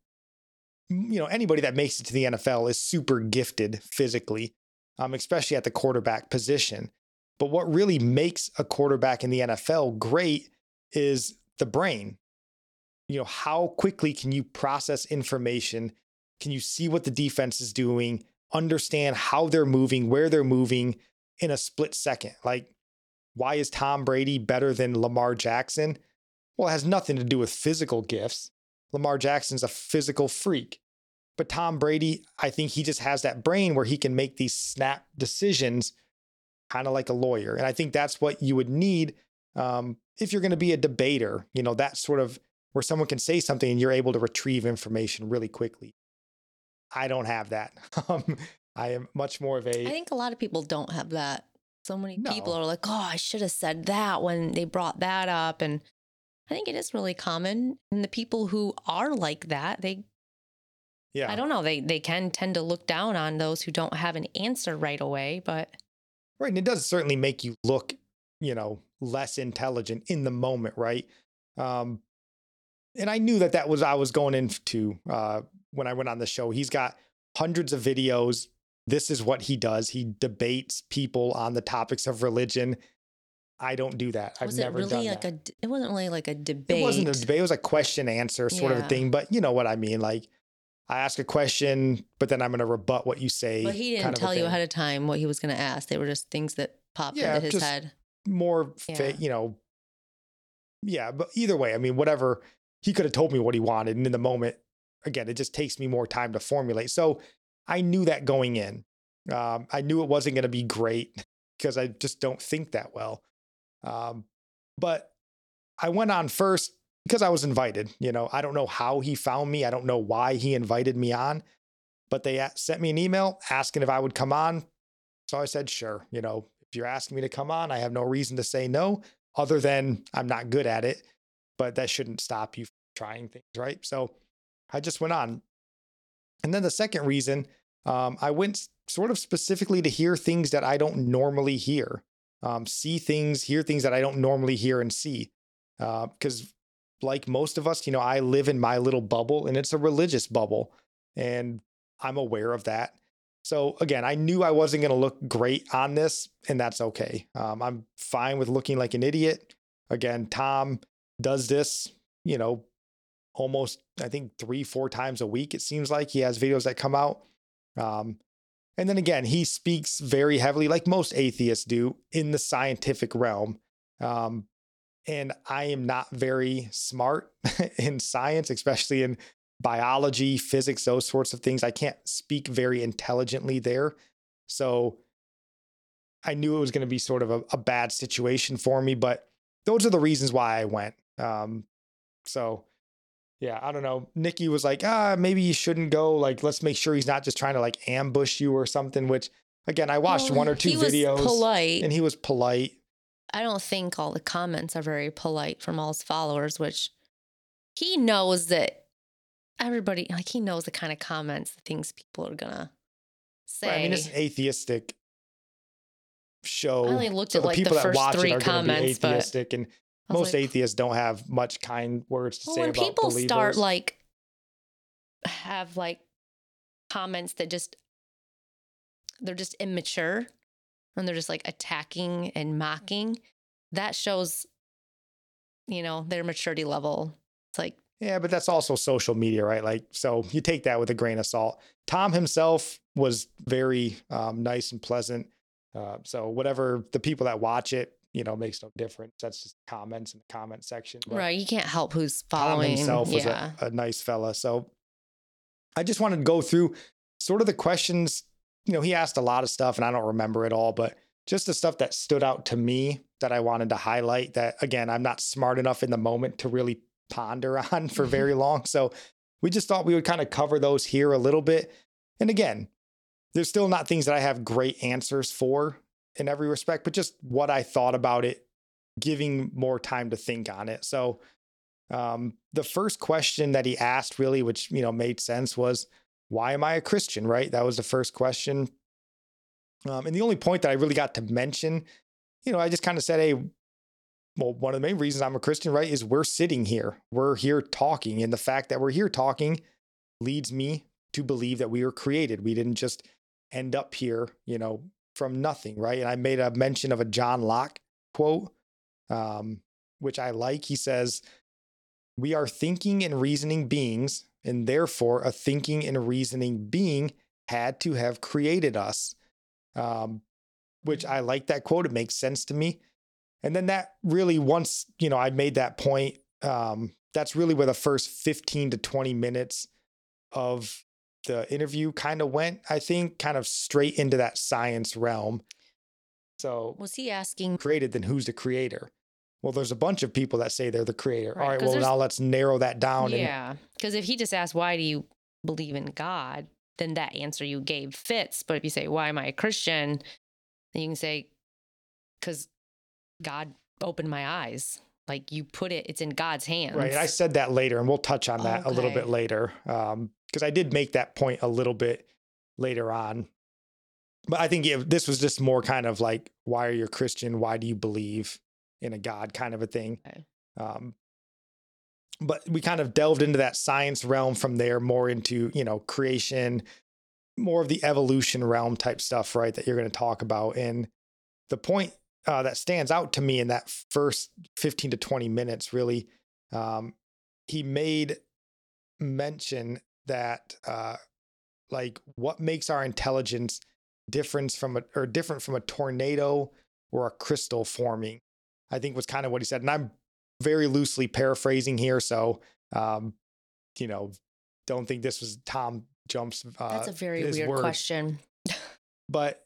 you know anybody that makes it to the NFL is super gifted physically um, especially at the quarterback position. But what really makes a quarterback in the NFL great is the brain. You know, how quickly can you process information? Can you see what the defense is doing, understand how they're moving, where they're moving in a split second? Like, why is Tom Brady better than Lamar Jackson? Well, it has nothing to do with physical gifts. Lamar Jackson's a physical freak. But Tom Brady, I think he just has that brain where he can make these snap decisions, kind of like a lawyer. And I think that's what you would need um, if you're going to be a debater. You know, that sort of where someone can say something and you're able to retrieve information really quickly. I don't have that. <laughs> Um, I am much more of a. I think a lot of people don't have that. So many no. people are like, oh, I should have said that when they brought that up. And I think it is really common. And the people who are like that, they yeah. I don't know. They they can tend to look down on those who don't have an answer right away, but Right. And it does certainly make you look, you know, less intelligent in the moment, right? Um and I knew that that was I was going into uh when I went on the show. He's got hundreds of videos. This is what he does. He debates people on the topics of religion. I don't do that. I've never really done like that. a it wasn't really like a debate. It wasn't a debate. It was a question answer sort yeah. of a thing, but you know what I mean like I ask a question, but then I'm going to rebut what you say. But he didn't tell you ahead of time what he was going to ask. They were just things that popped yeah, into his head. More, yeah. fa- you know, yeah. But either way, I mean, whatever. He could have told me what he wanted, and in the moment, again, it just takes me more time to formulate. So I knew that going in. Um, I knew it wasn't going to be great <laughs> because I just don't think that well. Um, but I went on first because I was invited. You know, I don't know how he found me. I don't know why he invited me on, but they sent me an email asking if I would come on. So I said, sure. You know, if you're asking me to come on, I have no reason to say no, other than I'm not good at it. But that shouldn't stop you from trying things, right? So I just went on. And then the second reason, um, I went sort of specifically to hear things that I don't normally hear, um, see things, hear things that I don't normally hear and see. Because uh, like most of us, you know, I live in my little bubble and it's a religious bubble. And I'm aware of that. So again, I knew I wasn't going to look great on this, and that's okay. Um, I'm fine with looking like an idiot. Again, Tom does this, you know, almost, I think, three, four times a week. It seems like he has videos that come out. Um, and then again, he speaks very heavily, like most atheists do, in the scientific realm. Um, and I am not very smart <laughs> in science, especially in biology, physics, those sorts of things. I can't speak very intelligently there. So I knew it was going to be sort of a, a, bad situation for me, but those are the reasons why I went. Um, so yeah, I don't know. Nikki was like, ah, maybe you shouldn't go. Like, let's make sure he's not just trying to like ambush you or something. Which again, I watched well, one or two videos. polite. And he was polite. I don't think all the comments are very polite from all his followers, which he knows that everybody like he knows the kind of comments, the things people are gonna say. Right, I mean, it's an atheistic show. I only looked so at the like people the first that watch three it are comments, be atheistic, and most like, atheists don't have much kind words to well, say when about people believers. start like have like comments that just they're just immature and they're just like attacking and mocking that shows you know their maturity level. It's like yeah but that's also social media right? Like so you take that with a grain of salt. Tom himself was very um, nice and pleasant. Uh, so whatever the people that watch it you know, makes no difference. That's just comments in the comment section. But right. You can't help who's following. Tom himself was yeah. a, a nice fella. So I just wanted to go through sort of the questions. You know, he asked a lot of stuff and I don't remember it all, but just the stuff that stood out to me that I wanted to highlight that again, I'm not smart enough in the moment to really ponder <laughs> on for very <laughs> long. So we just thought we would kind of cover those here a little bit. And again, there's still not things that I have great answers for in every respect, but just what I thought about it, giving more time to think on it. So, um, the first question that he asked, really, which you know made sense, was, "Why am I a Christian?" Right? That was the first question. Um, and the only point that I really got to mention, you know, I just kind of said, "Hey, well, one of the main reasons I'm a Christian, right, is we're sitting here, we're here talking, and the fact that we're here talking leads me to believe that we were created. We didn't just end up here, you know, from nothing, right? And I made a mention of a John Locke quote, um, which I like. He says, We are thinking and reasoning beings, and therefore a thinking and reasoning being had to have created us. Um, which I like that quote. It makes sense to me. And then that really, once, you know, I made that point, um, that's really where the first 15 to 20 minutes of the interview kind of went, I think, kind of straight into that science realm. So, was he asking created, then who's the creator? Well, there's a bunch of people that say they're the creator. Right, All right, well, now let's narrow that down. Yeah. Because if he just asked, why do you believe in God? Then that answer you gave fits. But if you say, why am I a Christian? Then you can say, because God opened my eyes. Like you put it, it's in God's hands. Right. I said that later, and we'll touch on that okay. a little bit later. Um, because I did make that point a little bit later on. But I think this was just more kind of like, why are you a Christian? Why do you believe in a God kind of a thing? Okay. Um, but we kind of delved into that science realm from there, more into, you know, creation, more of the evolution realm type stuff, right? That you're going to talk about. And the point uh, that stands out to me in that first 15 to 20 minutes, really, um, he made mention that uh, like what makes our intelligence different from a or different from a tornado or a crystal forming i think was kind of what he said and i'm very loosely paraphrasing here so um you know don't think this was tom jumps uh, that's a very weird word. question but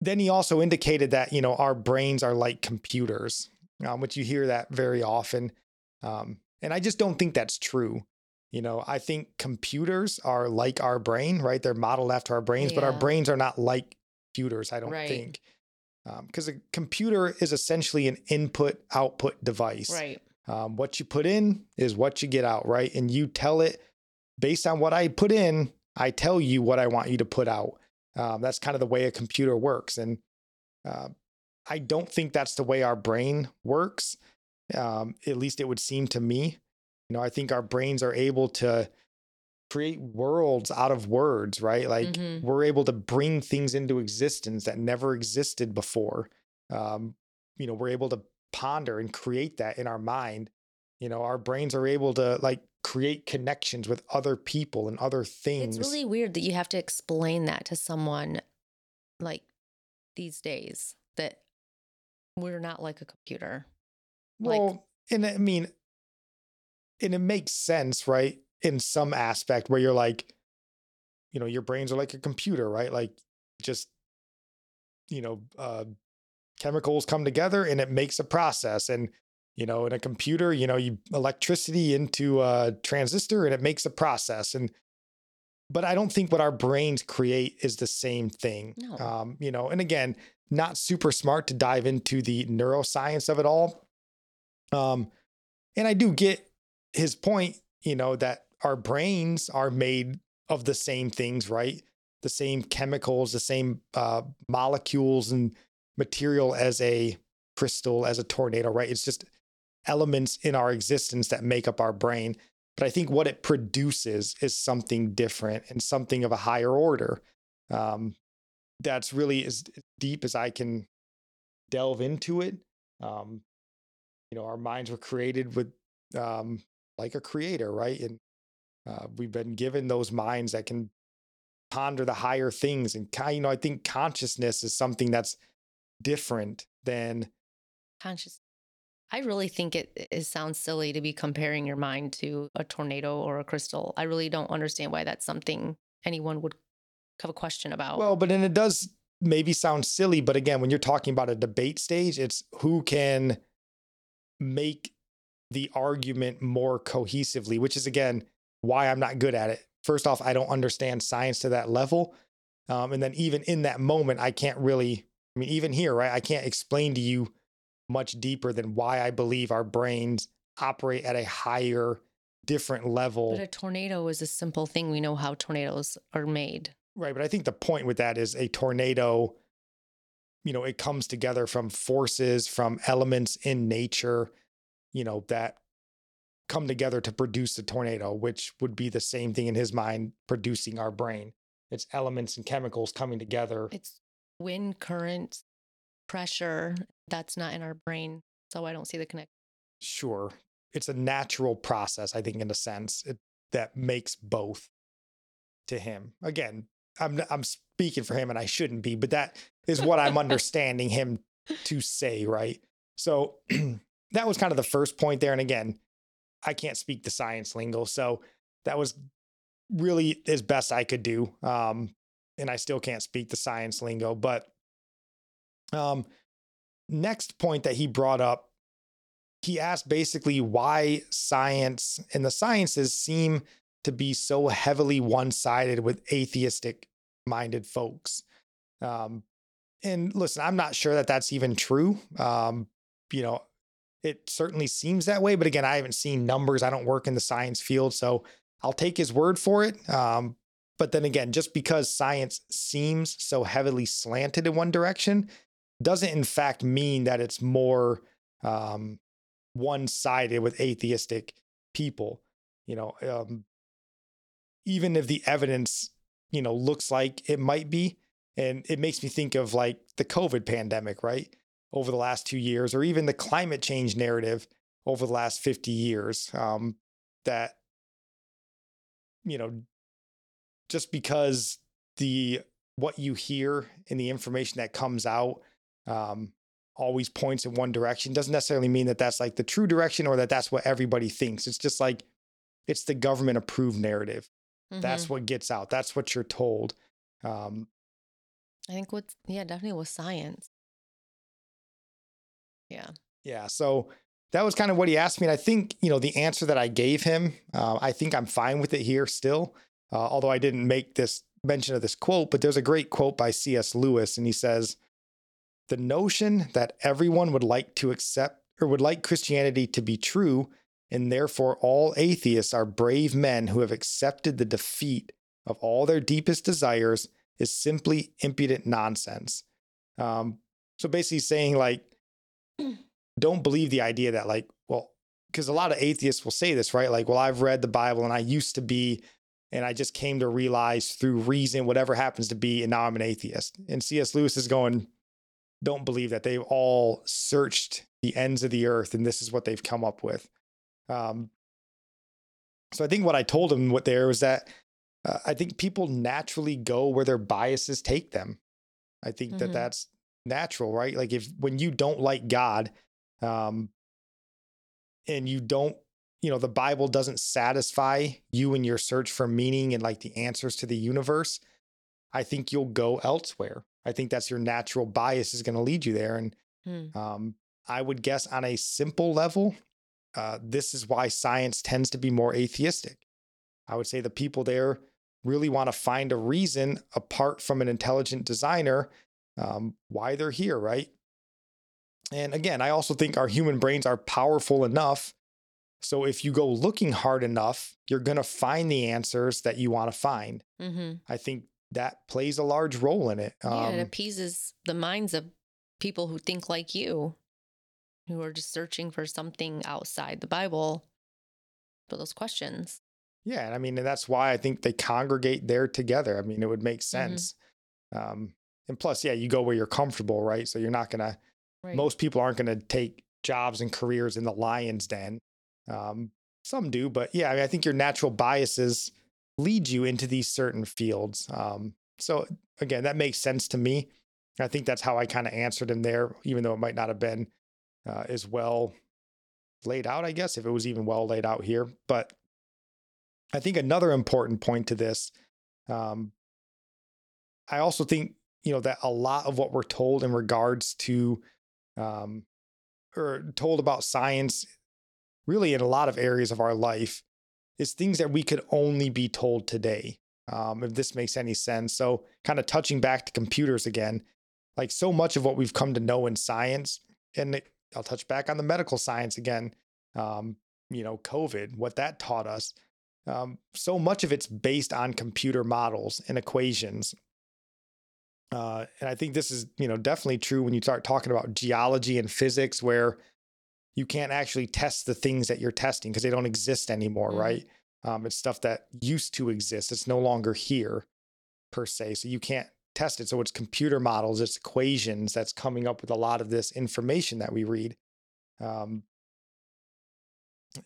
then he also indicated that you know our brains are like computers um, which you hear that very often um, and i just don't think that's true you know, I think computers are like our brain, right? They're modeled after our brains, yeah. but our brains are not like computers, I don't right. think. Because um, a computer is essentially an input output device. Right. Um, what you put in is what you get out, right? And you tell it based on what I put in, I tell you what I want you to put out. Um, that's kind of the way a computer works. And uh, I don't think that's the way our brain works. Um, at least it would seem to me. You know, I think our brains are able to create worlds out of words, right? Like mm-hmm. we're able to bring things into existence that never existed before. Um, you know, we're able to ponder and create that in our mind. You know, our brains are able to like create connections with other people and other things. It's really weird that you have to explain that to someone like these days that we're not like a computer. Well, like, and I mean, and it makes sense, right? In some aspect where you're like, you know, your brains are like a computer, right? Like just, you know, uh, chemicals come together and it makes a process. And, you know, in a computer, you know, you electricity into a transistor and it makes a process. And, but I don't think what our brains create is the same thing. No. Um, you know, and again, not super smart to dive into the neuroscience of it all. Um, and I do get his point, you know, that our brains are made of the same things, right? The same chemicals, the same uh, molecules and material as a crystal, as a tornado, right? It's just elements in our existence that make up our brain. But I think what it produces is something different and something of a higher order. Um, that's really as deep as I can delve into it. Um, you know, our minds were created with um, like a creator, right? And uh, we've been given those minds that can ponder the higher things. And, you know, I think consciousness is something that's different than conscious. I really think it, it sounds silly to be comparing your mind to a tornado or a crystal. I really don't understand why that's something anyone would have a question about. Well, but then it does maybe sound silly, but again, when you're talking about a debate stage, it's who can make the argument more cohesively, which is again why I'm not good at it. First off, I don't understand science to that level. Um, and then even in that moment, I can't really, I mean, even here, right? I can't explain to you much deeper than why I believe our brains operate at a higher, different level. But a tornado is a simple thing. We know how tornadoes are made. Right. But I think the point with that is a tornado, you know, it comes together from forces, from elements in nature, you know, that come together to produce a tornado, which would be the same thing in his mind producing our brain. It's elements and chemicals coming together. It's wind, current, pressure. That's not in our brain. So I don't see the connection. Sure. It's a natural process, I think, in a sense, it, that makes both to him. Again, I'm I'm speaking for him and I shouldn't be, but that is what I'm <laughs> understanding him to say, right? So <clears throat> that was kind of the first point there. And again, I can't speak the science lingo. So that was really as best I could do. Um, and I still can't speak the science lingo. But um, next point that he brought up, he asked basically why science and the sciences seem to be so heavily one sided with atheistic minded folks. Um, and listen, I'm not sure that that's even true. Um, you know, it certainly seems that way. But again, I haven't seen numbers. I don't work in the science field. So I'll take his word for it. Um, but then again, just because science seems so heavily slanted in one direction doesn't, in fact, mean that it's more um, one sided with atheistic people. You know, um, even if the evidence, you know, looks like it might be, and it makes me think of like the COVID pandemic, right? Over the last two years, or even the climate change narrative over the last 50 years. Um, that, you know, just because the what you hear and the information that comes out um, always points in one direction doesn't necessarily mean that that's like the true direction or that that's what everybody thinks. It's just like it's the government approved narrative. Mm-hmm. That's what gets out. That's what you're told. Um, I think what, yeah, definitely with science. Yeah. Yeah. So that was kind of what he asked me. And I think, you know, the answer that I gave him, uh, I think I'm fine with it here still. Uh, although I didn't make this mention of this quote, but there's a great quote by C.S. Lewis, and he says, The notion that everyone would like to accept or would like Christianity to be true, and therefore all atheists are brave men who have accepted the defeat of all their deepest desires, is simply impudent nonsense. Um, so basically saying, like, don't believe the idea that like, well, because a lot of atheists will say this, right? Like, well, I've read the Bible and I used to be, and I just came to realize through reason, whatever happens to be, and now I'm an atheist. And C.S. Lewis is going, don't believe that they've all searched the ends of the earth and this is what they've come up with. Um, so I think what I told him what there was that uh, I think people naturally go where their biases take them. I think mm-hmm. that that's natural, right? Like if when you don't like God, um, and you don't, you know, the Bible doesn't satisfy you in your search for meaning and like the answers to the universe, I think you'll go elsewhere. I think that's your natural bias is going to lead you there. And hmm. um, I would guess on a simple level, uh, this is why science tends to be more atheistic. I would say the people there really want to find a reason apart from an intelligent designer um, why they're here, right? And again, I also think our human brains are powerful enough. So if you go looking hard enough, you're going to find the answers that you want to find. Mm-hmm. I think that plays a large role in it. Um, yeah, it appeases the minds of people who think like you, who are just searching for something outside the Bible for those questions. Yeah, and I mean, and that's why I think they congregate there together. I mean, it would make mm-hmm. sense. Mm-hmm. Um, and plus, yeah, you go where you're comfortable, right? So you're not gonna. Right. Most people aren't gonna take jobs and careers in the lion's den. Um, some do, but yeah, I, mean, I think your natural biases lead you into these certain fields. Um, so again, that makes sense to me. I think that's how I kind of answered him there, even though it might not have been uh, as well laid out, I guess, if it was even well laid out here. But I think another important point to this, um, I also think, you know, that a lot of what we're told in regards to, um, or told about science, really in a lot of areas of our life, is things that we could only be told today. Um, if this makes any sense. So, kind of touching back to computers again, like so much of what we've come to know in science, and it, I'll touch back on the medical science again. Um, you know, COVID, what that taught us. Um, so much of it's based on computer models and equations. Uh, and I think this is, you know, definitely true when you start talking about geology and physics, where you can't actually test the things that you're testing because they don't exist anymore, mm-hmm. right? Um, it's stuff that used to exist. It's no longer here per se. So you can't test it. So it's computer models, it's equations that's coming up with a lot of this information that we read. Um,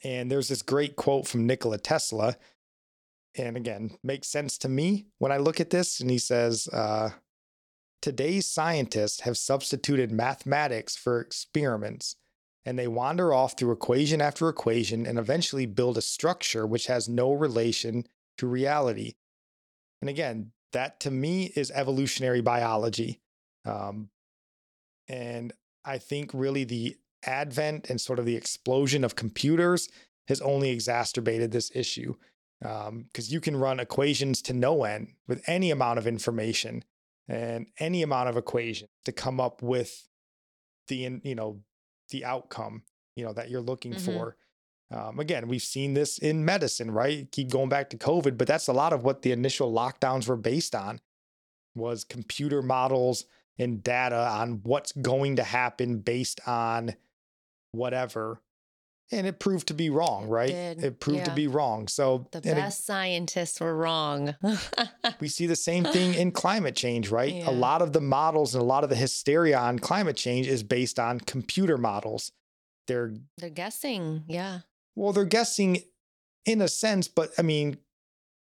and there's this great quote from Nikola Tesla. And again, makes sense to me when I look at this. And he says, uh, Today's scientists have substituted mathematics for experiments and they wander off through equation after equation and eventually build a structure which has no relation to reality. And again, that to me is evolutionary biology. Um, and I think really the advent and sort of the explosion of computers has only exacerbated this issue. Because um, you can run equations to no end with any amount of information and any amount of equation to come up with the you know the outcome you know that you're looking mm-hmm. for um, again we've seen this in medicine right keep going back to covid but that's a lot of what the initial lockdowns were based on was computer models and data on what's going to happen based on whatever and it proved to be wrong, right? It, it proved yeah. to be wrong. So the best it, scientists were wrong. we <laughs> see the same thing in climate change, right? Yeah. A lot of the models and a lot of the hysteria on climate change is based on computer models. They're they're guessing, yeah. Well, they're guessing in a sense, but I mean,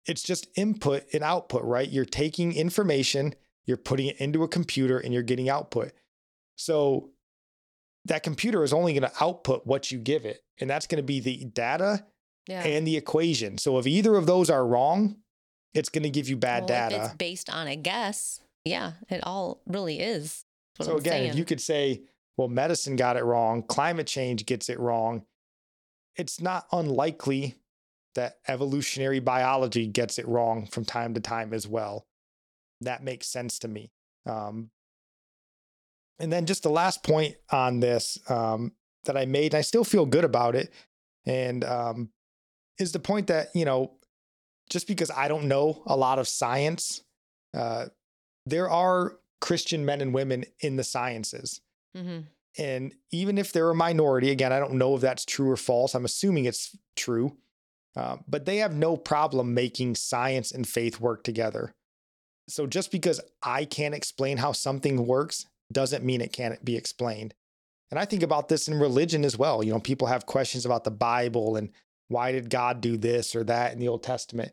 it's just input and output, right? You're taking information, you're putting it into a computer, and you're getting output. So that computer is only going to output what you give it. And that's going to be the data yeah. and the equation. So if either of those are wrong, it's going to give you bad well, data. it's based on a guess. Yeah, it all really is. So I'm again, if you could say, well, medicine got it wrong, climate change gets it wrong, it's not unlikely that evolutionary biology gets it wrong from time to time as well. That makes sense to me. Um, and then just the last point on this um, that I made, And I still feel good about it, and um, is the point that you know, just because I don't know a lot of science, uh, there are Christian men and women in the sciences. Mm-hmm. And even if they're a minority, again, I don't know if that's true or false. I'm assuming it's true. Uh, but they have no problem making science and faith work together. So just because I can't explain how something works doesn't mean it can't be explained. And I think about this in religion as well. You know, people have questions about the Bible and why did God do this or that in the Old Testament?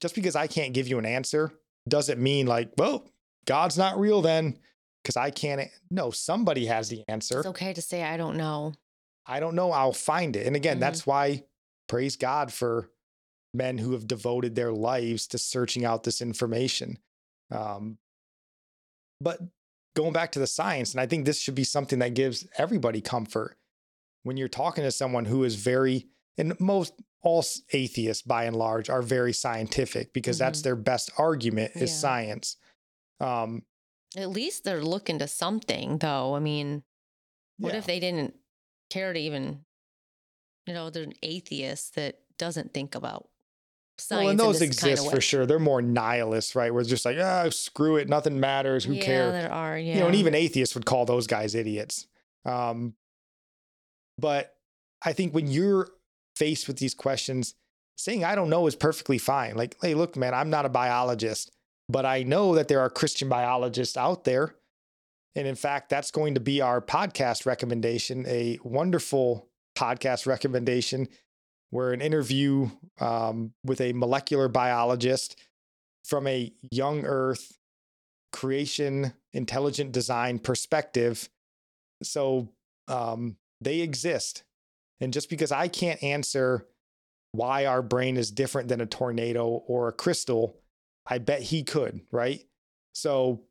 Just because I can't give you an answer doesn't mean like, well, God's not real then because I can't. No, somebody has the answer. It's okay to say, I don't know. I don't know. I'll find it. And again, mm-hmm. that's why praise God for men who have devoted their lives to searching out this information. Um, but going back to the science, and I think this should be something that gives everybody comfort when you're talking to someone who is very, and most all atheists by and large are very scientific because mm-hmm. that's their best argument is yeah. science. Um, At least they're looking to something, though. I mean, what yeah. if they didn't care to even, you know, they're an atheist that doesn't think about science. Well, and those exist kind of for sure. They're more nihilists, right? Where it's just like, ah, screw it, nothing matters. Who yeah, cares? There are, yeah. You know, and even atheists would call those guys idiots. Um, but I think when you're faced with these questions, saying I don't know is perfectly fine. Like, hey, look, man, I'm not a biologist, but I know that there are Christian biologists out there. And in fact, that's going to be our podcast recommendation, a wonderful podcast recommendation where an interview um, with a molecular biologist from a young Earth creation, intelligent design perspective. So um, they exist. And just because I can't answer why our brain is different than a tornado or a crystal, I bet he could, right? So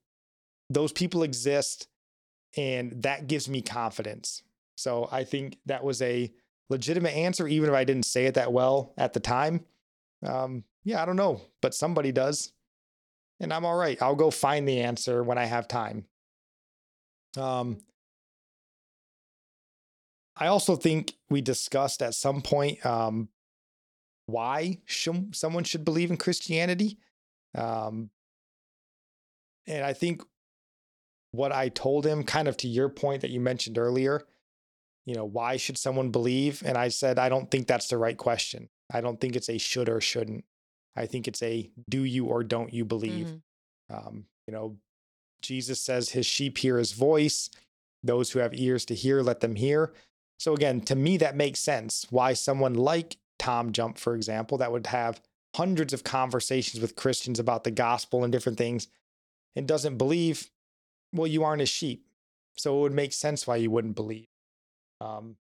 those people exist and that gives me confidence. So I think that was a legitimate answer, even if I didn't say it that well at the time. Um, yeah, I don't know, but somebody does. And I'm all right. I'll go find the answer when I have time. Um, I also think we discussed at some point um, why should, someone should believe in Christianity. Um, and I think what I told him, kind of to your point that you mentioned earlier, you know, why should someone believe? And I said, I don't think that's the right question. I don't think it's a should or shouldn't. I think it's a do you or don't you believe? Mm-hmm. Um, you know, Jesus says his sheep hear his voice. Those who have ears to hear, let them hear. So again, to me, that makes sense. Why someone like Tom Jump, for example, that would have hundreds of conversations with Christians about the gospel and different things and doesn't believe, well, you aren't a sheep. So it would make sense why you wouldn't believe. Um,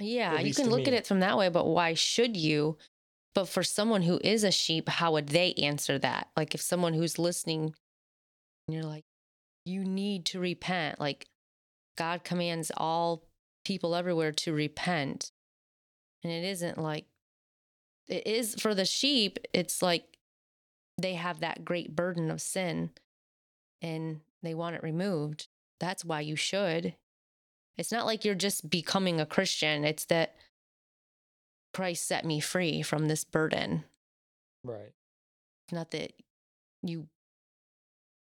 yeah, you can look me. at it from that way, but why should you? But for someone who is a sheep, how would they answer that? Like if someone who's listening and you're like, you need to repent, like God commands all people everywhere to repent. And it isn't like, it is for the sheep, it's like they have that great burden of sin and they want it removed. That's why you should. It's not like you're just becoming a Christian, it's that Christ set me free from this burden. Right. It's not that you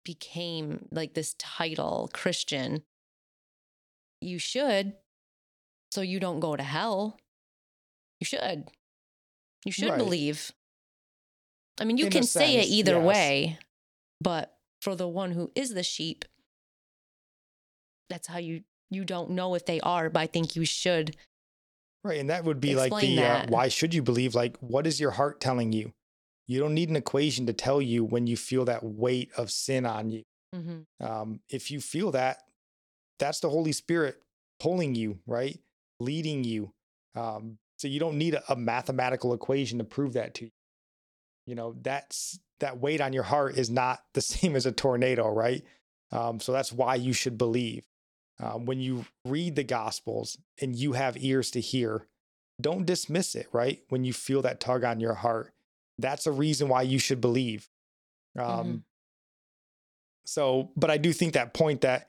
became like this title Christian. You should, so you don't go to hell. You should. You should right. believe. I mean, you In can say it either yes. way, but for the one who is the sheep, that's how you you don't know if they are, but I think you should. Right. And that would be like the uh, why should you believe? Like, what is your heart telling you? You don't need an equation to tell you when you feel that weight of sin on you. Mm-hmm. Um, if you feel that, that's the Holy Spirit pulling you, right? Leading you. Um, so you don't need a, a mathematical equation to prove that to you. You know, that's that weight on your heart is not the <laughs> same as a tornado, right? Um, so that's why you should believe. Um, when you read the Gospels and you have ears to hear, don't dismiss it, right? When you feel that tug on your heart, that's a reason why you should believe. Um, mm-hmm. So, but I do think that point that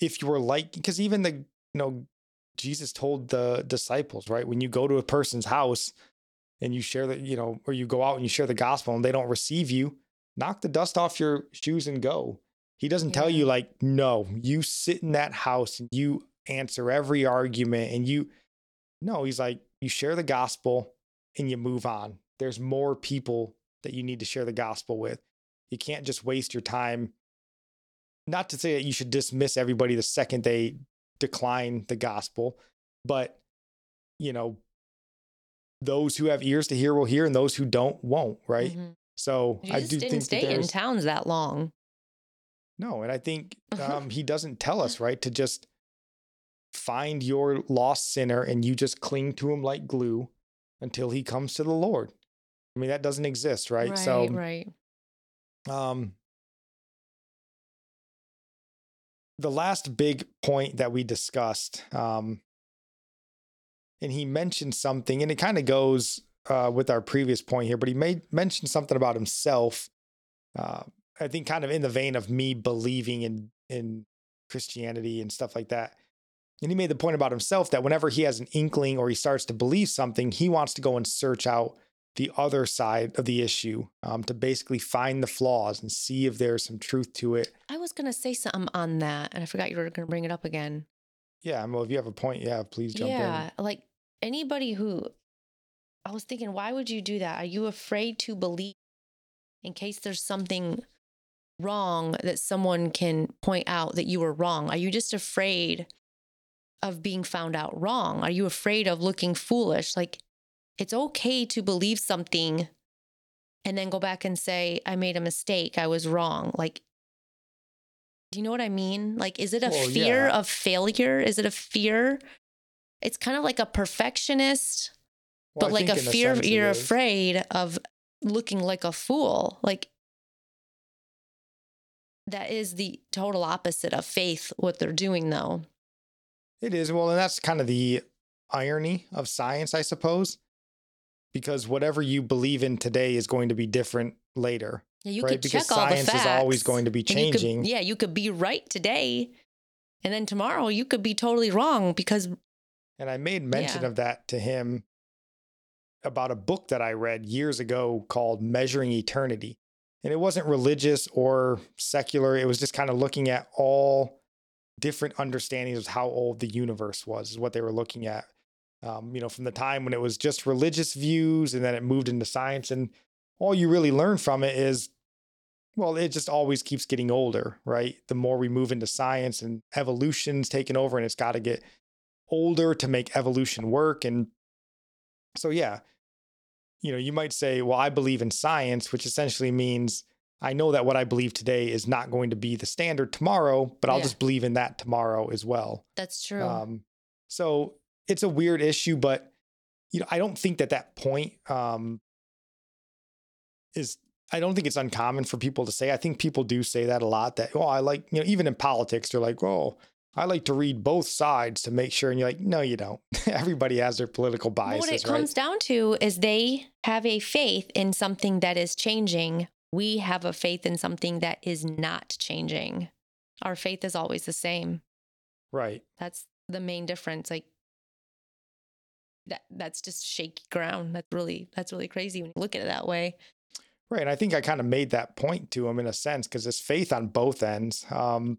if you were like, because even the, you know, Jesus told the disciples, right? When you go to a person's house and you share the, you know, or you go out and you share the gospel and they don't receive you, knock the dust off your shoes and go. He doesn't yeah. tell you like, no, you sit in that house and you answer every argument and you no, he's like, you share the gospel and you move on. There's more people that you need to share the gospel with. You can't just waste your time. Not to say that you should dismiss everybody the second they decline the gospel. But, you know, those who have ears to hear will hear, and those who don't won't, right? Mm-hmm. So I do didn't think stay in towns that long. No, and I think <laughs> um, he doesn't tell us right to just find your lost sinner and you just cling to him like glue until he comes to the Lord. I mean that doesn't exist, right? right so right. Um, the last big point that we discussed, um, and he mentioned something, and it kind of goes uh, with our previous point here, but he made mentioned something about himself. Uh, I think kind of in the vein of me believing in in Christianity and stuff like that. And he made the point about himself that whenever he has an inkling or he starts to believe something, he wants to go and search out the other side of the issue um, to basically find the flaws and see if there's some truth to it. I was going to say something on that, and I forgot you were going to bring it up again. Yeah, well, if you have a point, yeah, please jump yeah, in. Yeah, like anybody who I was thinking, why would you do that? Are you afraid to believe in case there's something wrong that someone can point out that you were wrong? Are you just afraid of being found out wrong? Are you afraid of looking foolish? Like, it's okay to believe something and then go back and say, I made a mistake. I was wrong. Like, do you know what I mean? Like, is it a well, fear yeah. of failure? Is it a fear? It's kind of like a perfectionist, well, but like a fear you're afraid of looking like a fool. Like, that is the total opposite of faith, what they're doing, though. It is. Well, and that's kind of the irony of science, I suppose because whatever you believe in today is going to be different later. Yeah, you right? could because check all science the facts. is always going to be changing. You could, yeah, you could be right today, and then tomorrow you could be totally wrong because. And I made mention yeah. of that to him about a book that I read years ago called Measuring Eternity. And it wasn't religious or secular. It was just kind of looking at all different understandings of how old the universe was, is what they were looking at um, you know, from the time when it was just religious views and then it moved into science. And all you really learn from it is, well, it just always keeps getting older, right? The more we move into science and evolution's taken over and it's got to get older to make evolution work. And so, yeah, you know, you might say, well, I believe in science, which essentially means I know that what I believe today is not going to be the standard tomorrow, but I'll yeah. just believe in that tomorrow as well. That's true. Um, so it's a weird issue, but you know, I don't think that that point um, is. I don't think it's uncommon for people to say. I think people do say that a lot. That oh, I like you know, even in politics, they're like, oh, I like to read both sides to make sure. And you're like, no, you don't. <laughs> Everybody has their political biases. what it right? comes down to is they have a faith in something that is changing. We have a faith in something that is not changing. Our faith is always the same. Right. That's the main difference. Like that that's just shaky ground. That's really that's really crazy when you look at it that way. Right. And I think I kind of made that point to him in a sense because there's faith on both ends. Um,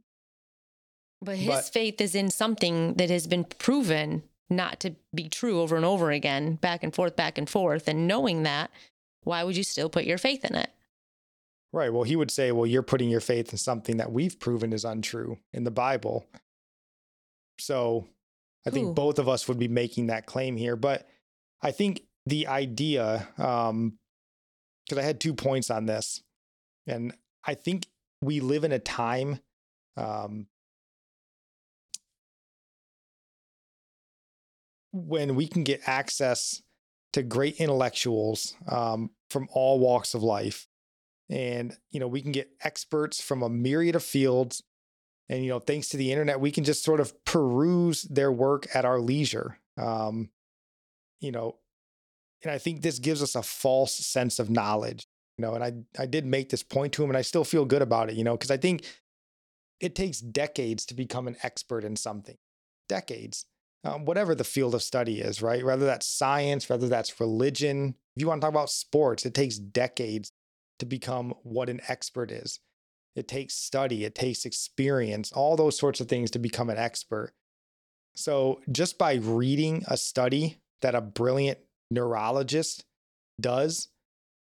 but his but, faith is in something that has been proven not to be true over and over again, back and forth, back and forth. And knowing that, why would you still put your faith in it? Right. Well, he would say, well, you're putting your faith in something that we've proven is untrue in the Bible. So I think Ooh. both of us would be making that claim here. But I think the idea, um, because I had two points on this, and I think we live in a time um, when we can get access to great intellectuals um, from all walks of life. And, you know, we can get experts from a myriad of fields. And you know thanks to the internet we can just sort of peruse their work at our leisure. Um, you know and i think this gives us a false sense of knowledge you know and i i did make this point to him and i still feel good about it you know because i think it takes decades to become an expert in something. Decades um, whatever the field of study is right whether that's science whether that's religion if you want to talk about sports it takes decades to become what an expert is it takes study, it takes experience, all those sorts of things to become an expert. So, just by reading a study that a brilliant neurologist does,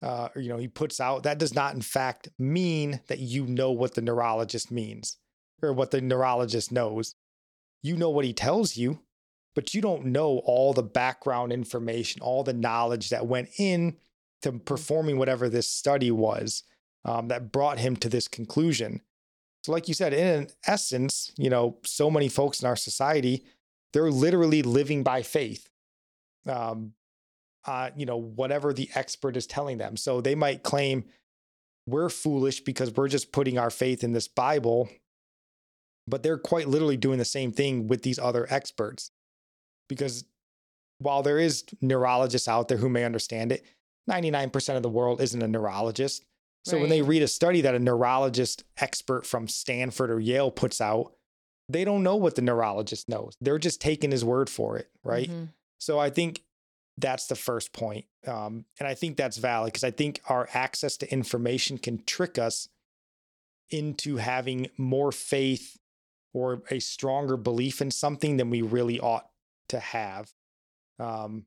uh, you know, he puts out, that does not, in fact, mean that you know what the neurologist means or what the neurologist knows. you know what he tells you, but you don't know all the background information, all the knowledge that went in to mm-hmm. performing whatever this study was um, that brought him to this conclusion. So, like you said, in essence, you know, so many folks in our society, they're literally living by faith. Um, uh, you know, whatever the expert is telling them. So they might claim we're foolish because we're just putting our faith in this Bible, but they're quite literally doing the same thing with these other experts. Because while there is neurologists out there who may understand it, 99% of the world isn't a neurologist. So right. when they read a study that a neurologist expert from Stanford or Yale puts out, they don't know what the neurologist knows. They're just taking his word for it, right? Mm-hmm. So I think that's the first point. Um, and I think that's valid because I think our access to information can trick us into having more faith or a stronger belief in something than we really ought to have. Um,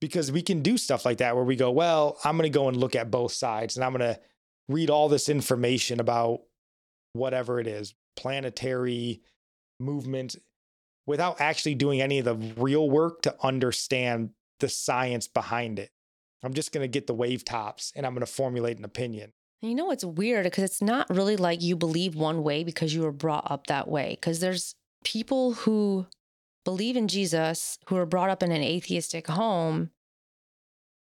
because we can do stuff like that where we go, well, I'm going to go and look at both sides and I'm going to read all this information about whatever it is, planetary movement, without actually doing any of the real work to understand the science behind it. I'm just going to get the wave tops and I'm going to formulate an opinion. You know, it's weird because it's not really like you believe one way because you were brought up that way. Because there's people who believe in Jesus who are brought up in an atheistic home,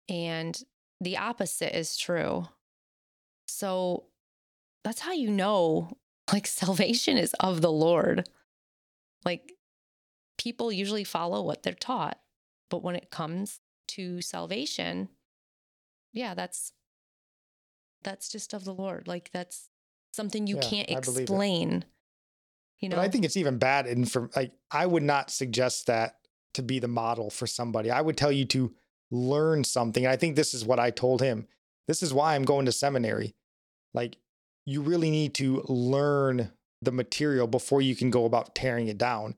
and the opposite is true. So that's how you know, like, <laughs> salvation is of the Lord. Like, people usually follow what they're taught. But when it comes to salvation, yeah, that's that's just of the Lord. Like that's something you yeah, can't explain. You know, but I think it's even bad. And for like, I would not suggest that to be the model for somebody. I would tell you to learn something. And I think this is what I told him. This is why I'm going to seminary. Like, you really need to learn the material before you can go about tearing it down.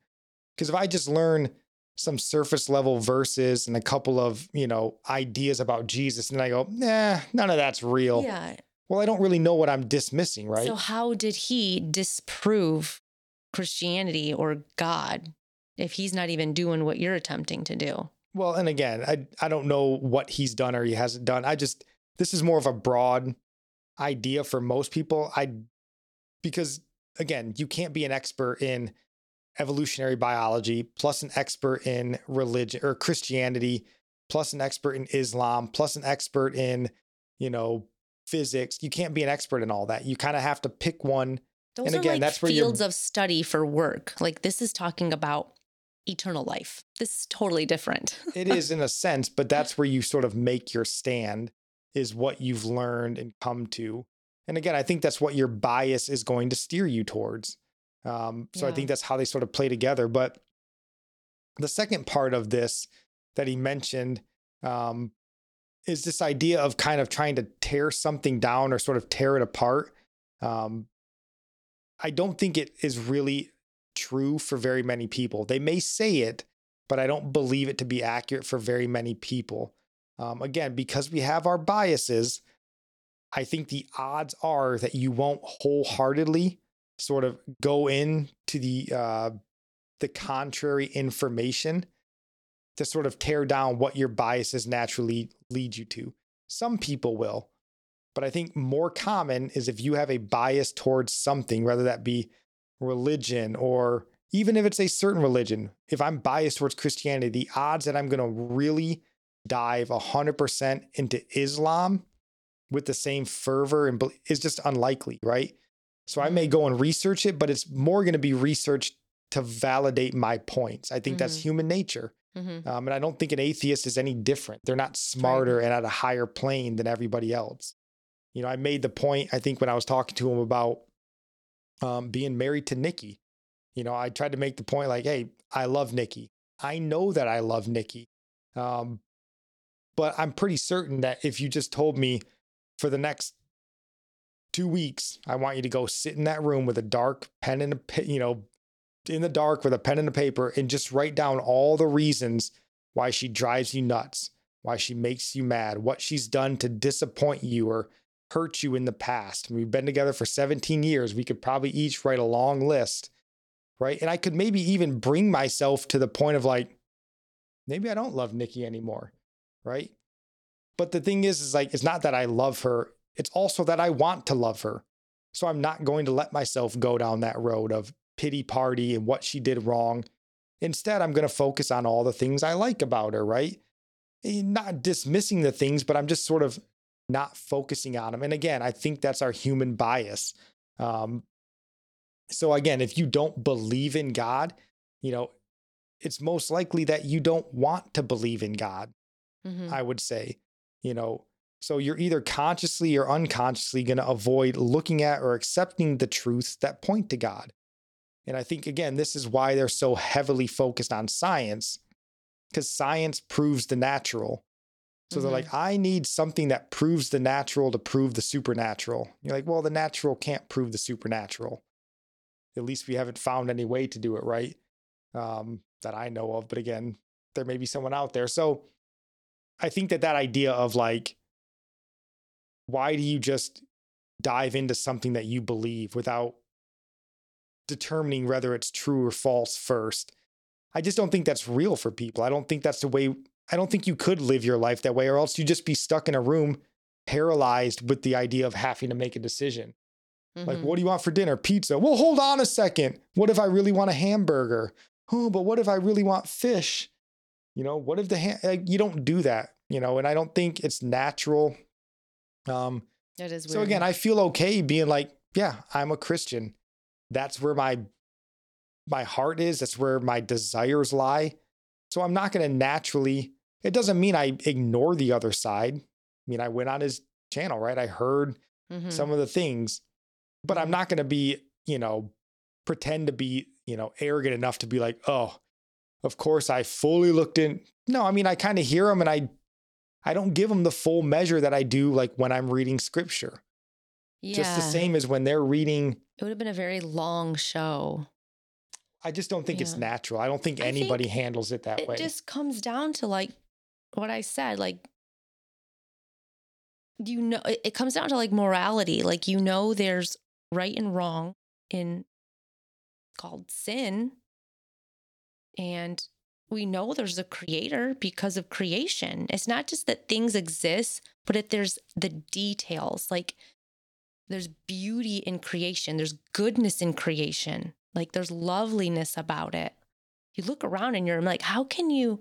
Because if I just learn some surface level verses and a couple of, you know, ideas about Jesus. And I go, nah, none of that's real. Yeah. Well, I don't really know what I'm dismissing, right? So, how did he disprove Christianity or God if he's not even doing what you're attempting to do? Well, and again, I, I don't know what he's done or he hasn't done. I just, this is more of a broad idea for most people. I, because again, you can't be an expert in evolutionary biology, plus an expert in religion or Christianity, plus an expert in Islam, plus an expert in, you know, physics. You can't be an expert in all that. You kind of have to pick one. Those and again, like that's where fields of study for work. Like this is talking about eternal life. This is totally different. it is in a sense, but that's where you sort of make your stand is what you've learned and come to. And again, I think that's what your bias is going to steer you towards. Um, so yeah. I think that's how they sort of play together. But the second part of this that he mentioned um, is this idea of kind of trying to tear something down or sort of tear it apart. Um, I don't think it is really true for very many people. They may say it, but I don't believe it to be accurate for very many people. Um, again, because we have our biases, I think the odds are that you won't wholeheartedly sort of go into the uh, the contrary information to sort of tear down what your biases naturally lead you to. Some people will, but I think more common is if you have a bias towards something, whether that be religion or even if it's a certain religion, if I'm biased towards Christianity, the odds that I'm going to really dive 100% into Islam with the same fervor and is just unlikely, right? So I may go and research it, but it's more going to be researched to validate my points. I think mm-hmm. that's human nature. Mm-hmm. Um, and I don't think an atheist is any different. They're not smarter right. and at a higher plane than everybody else. You know, I made the point, I think, when I was talking to him about um, being married to Nikki. You know, I tried to make the point like, hey, I love Nikki. I know that I love Nikki. Um, but I'm pretty certain that if you just told me for the next two weeks, I want you to go sit in that room with a dark pen and a, you know, in the dark with a pen and a paper and just write down all the reasons why she drives you nuts, why she makes you mad, what she's done to disappoint you or hurt you in the past. We've been together for 17 years. We could probably each write a long list. right? And I could maybe even bring myself to the point of like, maybe I don't love Nikki anymore, right? But the thing is, is like, it's not that I love her, it's also that I want to love her. So I'm not going to let myself go down that road of pity party and what she did wrong. Instead, I'm going to focus on all the things I like about her, right? Eh, not dismissing the things, but I'm just sort of not focusing on them. And again, I think that's our human bias. Um, so again, if you don't believe in God, you know, it's most likely that you don't want to believe in God. Mm-hmm. I would say, you know, so you're either consciously or unconsciously going to avoid looking at or accepting the truths that point to God. And I think, again, this is why they're so heavily focused on science, because science proves the natural. So mm-hmm. they're like, I need something that proves the natural to prove the supernatural. You're like, well, the natural can't prove the supernatural. At least we haven't found any way to do it right um, that I know of. But again, there may be someone out there. So I think that that idea of like, why do you just dive into something that you believe without determining whether it's true or false first? I just don't think that's real for people. I don't think that's the way, I don't think you could live your life that way, or else you'd just be stuck in a room paralyzed with the idea of having to make a decision. Mm-hmm. Like, what do you want for dinner? Pizza. Well, hold on a second. What if I really want a hamburger? Oh, but what if I really want fish? You know, what if the ha- like, you don't do that, you know, and I don't think it's natural um, that is weird. So again, I feel okay being like, yeah, I'm a Christian. That's where my my heart is. That's where my desires lie. So I'm not going to naturally. It doesn't mean I ignore the other side. I mean, I went on his channel, right? I heard mm-hmm. some of the things, but I'm mm-hmm. not going to be, you know, pretend to be, you know, arrogant enough to be like, oh, of course I fully looked in. No, I mean, I kind of hear him and I I don't give them the full measure that I do like when I'm reading scripture. Yeah. Just the same as when they're reading. It would have been a very long show. I just don't think yeah. it's natural. I don't think anybody think handles it that it way. It just comes down to like what I said, like you know it, it comes down to like morality. Like you know there's right and wrong in called sin. And we know there's a creator because of creation. It's not just that things exist, but that there's the details. Like there's beauty in creation, there's goodness in creation, like there's loveliness about it. You look around and you're like, how can you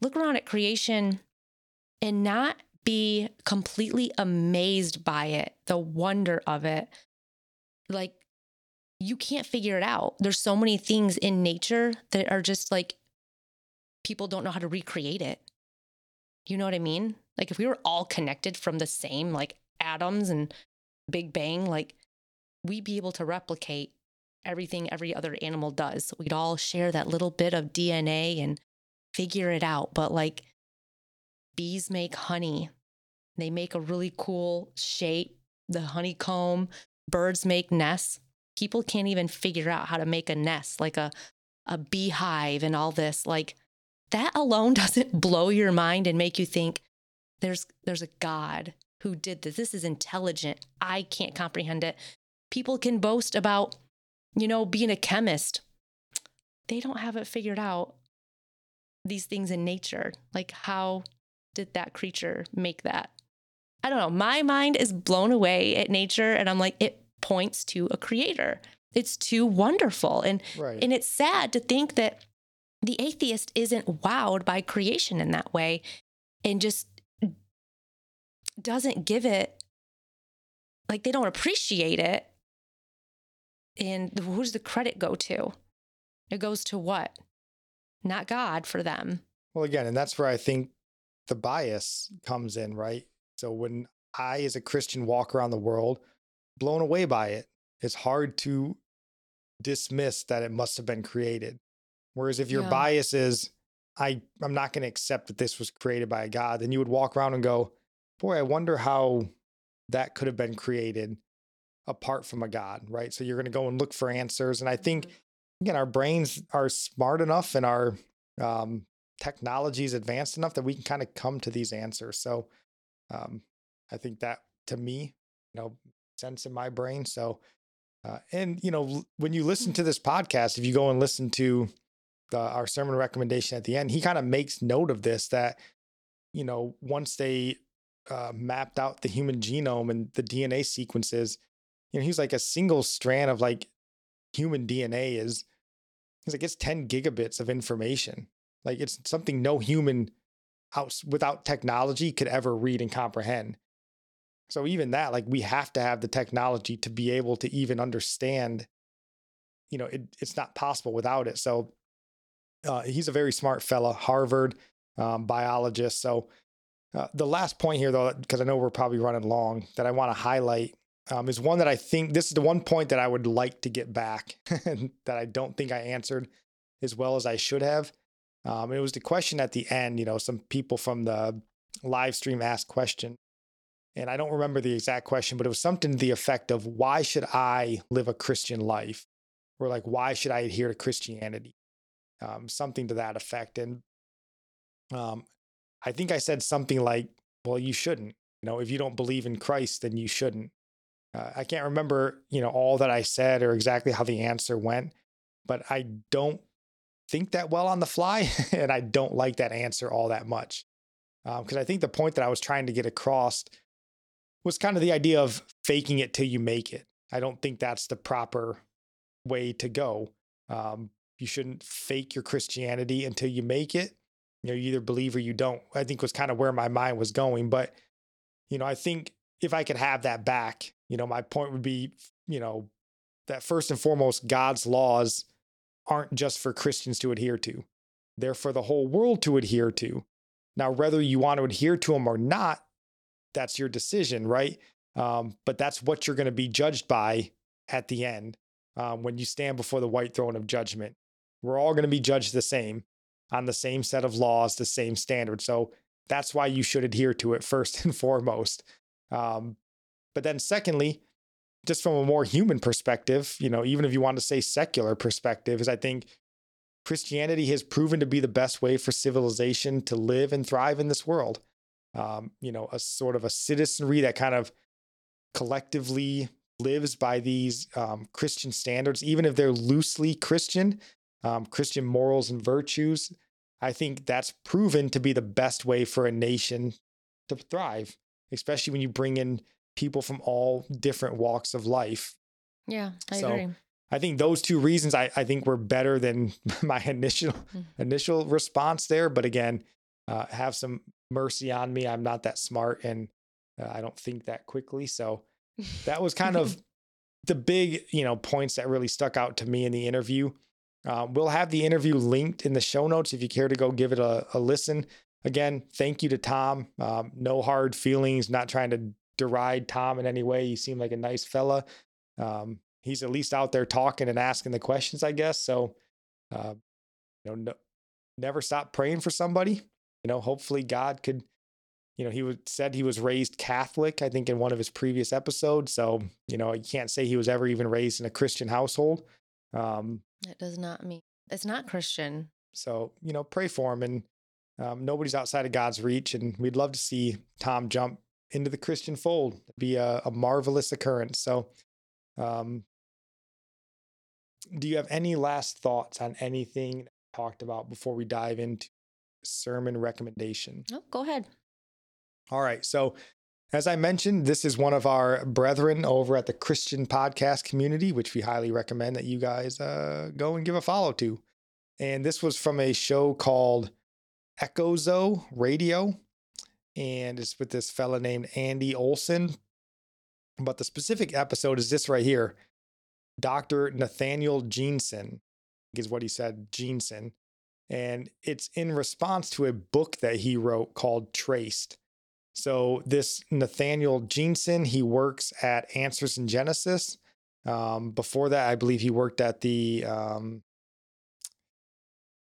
look around at creation and not be completely amazed by it, the wonder of it? Like, you can't figure it out. There's so many things in nature that are just like people don't know how to recreate it. You know what I mean? Like if we were all connected from the same like atoms and Big Bang, like we'd be able to replicate everything every other animal does. We'd all share that little bit of DNA and figure it out. But like bees make honey, they make a really cool shape, the honeycomb. Birds make nests. People can't even figure out how to make a nest, like a, a beehive and all this. Like that alone <laughs> doesn't blow your mind and make you think there's there's a God who did this. This is intelligent. I can't comprehend it. People can boast about, you know, being a chemist. They don't have it figured out. These things in nature, like how did that creature make that? I don't know. My mind is blown away at nature, and I'm like, it points to a creator. It's too wonderful, and right. and it's sad to think that the atheist isn't wowed by creation in that way and just doesn't give it like they don't appreciate it and who does the credit go to it goes to what not god for them well again and that's where i think the bias comes in right so when i as a christian walk around the world blown away by it it's hard to dismiss that it must have been created Whereas if your yeah. bias is, I, I'm not going to accept that this was created by a God, then you would walk around and go, boy, I wonder how that could have been created apart from a God, right? So you're going to go and look for answers. And I think, mm-hmm. Again, our brains are smart enough and our um, technology is advanced enough that we can kind of come to these answers. So um, I think that to me, you know, sense in my brain. So Uh, and you know, when you listen to this podcast, if you go and listen to the, our sermon recommendation at the end, he kind of makes note of this that you know once they uh, mapped out the human genome and the DNA sequences, you know, he's like a single strand of like human DNA is he's like it's 10 gigabits of information. Like it's something no human out without technology could ever read and comprehend. So even that, like we have to have the technology to be able to even understand. You know, it, it's not possible without it. So uh, he's a very smart fella, Harvard um, biologist. So uh, the last point here, though, because I know we're probably running long, that I want to highlight um, is one that I think this is the one point that I would like to get back <laughs> that I don't think I answered as well as I should have. Um, it was the question at the end. You know, some people from the live stream asked question, and I don't remember the exact question, but it was something to the effect of why should I live a Christian life, or like why should I adhere to Christianity, um, something to that effect. And um, I think I said something like, "Well, you shouldn't. You know, if you don't believe in Christ, then you shouldn't." Uh, I can't remember, you know, all that I said or exactly how the answer went, but I don't think that well on the fly, <laughs> and I don't like that answer all that much. Because um, I think the point that I was trying to get across was kind of the idea of faking it till you make it. I don't think that's the proper way to go. Um, you shouldn't fake your Christianity until you make it. You know, you either believe or you don't. I think was kind of where my mind was going. But, you know, I think if I could have that back, you know, my point would be, you know, that first and foremost, God's laws aren't just for Christians to adhere to, they're for the whole world to adhere to. Now, whether you want to adhere to them or not, that's your decision, right? Um, but that's what you're going to be judged by at the end um, when you stand before the white throne of judgment. We're all going to be judged the same on the same set of laws, the same standard. So that's why you should adhere to it first <laughs> and foremost. Um, but then, secondly, just from a more human perspective, you know, even if you want to say secular perspective, is I think Christianity has proven to be the best way for civilization to live and thrive in this world. Um, you know, a sort of a citizenry that kind of collectively lives by these um, Christian standards, even if they're loosely Christian, um, Christian morals and virtues. I think that's proven to be the best way for a nation to thrive, especially when you bring in people from all different walks of life. Yeah, I so agree. I think those two reasons I, I think were better than <laughs> my initial mm. initial response there. But again, uh, have some mercy on me. I'm not that smart and uh, I don't think that quickly. So <laughs> that was kind of the big you know points that really stuck out to me in the interview. Um, we'll have the interview linked in the show notes if you care to go give it a, a listen. Again, thank you to Tom. Um, no hard feelings, not trying to deride Tom in any way. He seemed like a nice fella. Um, he's at least out there talking and asking the questions, I guess. So, uh, you know, no, never stop praying for somebody. You know, hopefully God could, you know, he would, said he was raised Catholic, I think in one of his previous episodes. So, you know, you can't say he was ever even raised in a Christian household. Um, it does not mean it's not Christian. So, you know, pray for him and um, nobody's outside of God's reach. And we'd love to see Tom jump into the Christian fold. It'd be a, a marvelous occurrence. So, um, do you have any last thoughts on anything talked about before we dive into sermon recommendation? Oh, go ahead. All right. So, as I mentioned, this is one of our brethren over at the Christian podcast community, which we highly recommend that you guys uh, go and give a follow to. And this was from a show called Echo Zoe Radio and it's with this fella named Andy Olson. But the specific episode is this right here Dr. Nathaniel Jeanson is what he said, Jeanson. And it's in response to a book that he wrote called Traced. So, this Nathaniel Jeanson, he works at Answers in Genesis. Um, before that, I believe he worked at the um,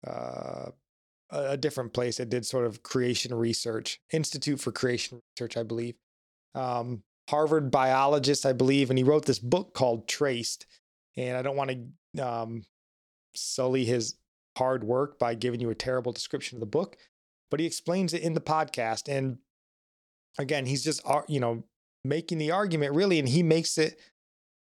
uh, a, different place that did sort of creation research, Institute for Creation Research, I believe. Um, Harvard biologist, I believe, and he wrote this book called Traced. And I don't want to um, sully his hard work by giving you a terrible description of the book, but he explains it in the podcast. And again, he's just, you know, making the argument really, and he makes it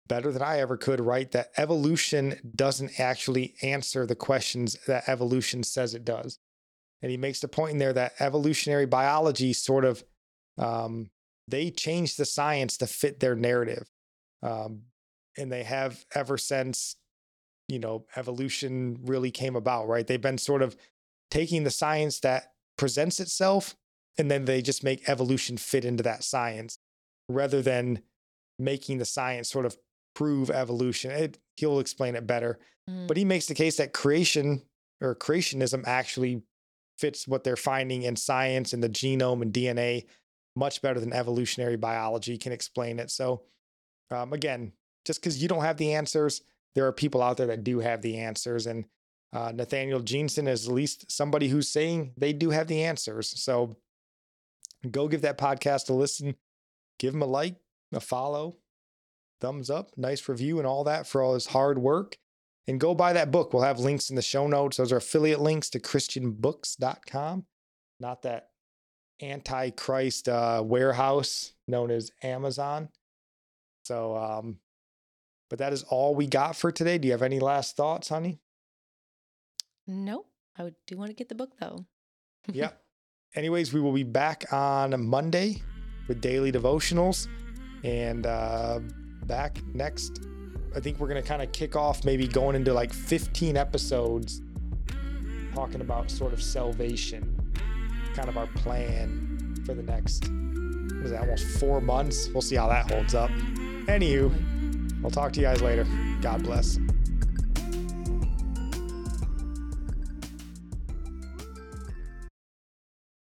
better than I ever could write that evolution doesn't actually answer the questions that evolution says it does. And he makes the point in there that evolutionary biology sort of um, they changed the science to fit their narrative. Um, and they have ever since, you know, evolution really came about, right? They've been sort of taking the science that presents itself and then they just make evolution fit into that science rather than making the science sort of prove evolution. It, he'll explain it better. Mm. But he makes the case that creation or creationism actually fits what they're finding in science and the genome and DNA much better than evolutionary biology can explain it. So, um, again, just because you don't have the answers, there are people out there that do have the answers. And uh, Nathaniel Jeanson is at least somebody who's saying they do have the answers. So, go give that podcast a listen, give him a like, a follow, thumbs up, nice review, and all that for all his hard work. And go buy that book. We'll have links in the show notes. Those are affiliate links to ChristianBooks.com. Not that antichrist uh, warehouse known as Amazon. So, um, but that is all we got for today. Do you have any last thoughts, honey? No, I do want to get the book though. yeah. <laughs> Anyways, we will be back on Monday with daily devotionals and uh, back next. I think we're going to kind of kick off maybe going into like 15 episodes talking about sort of salvation kind of our plan for the next is it, almost four months. We'll see how that holds up. Anywho, I'll talk to you guys later. God bless.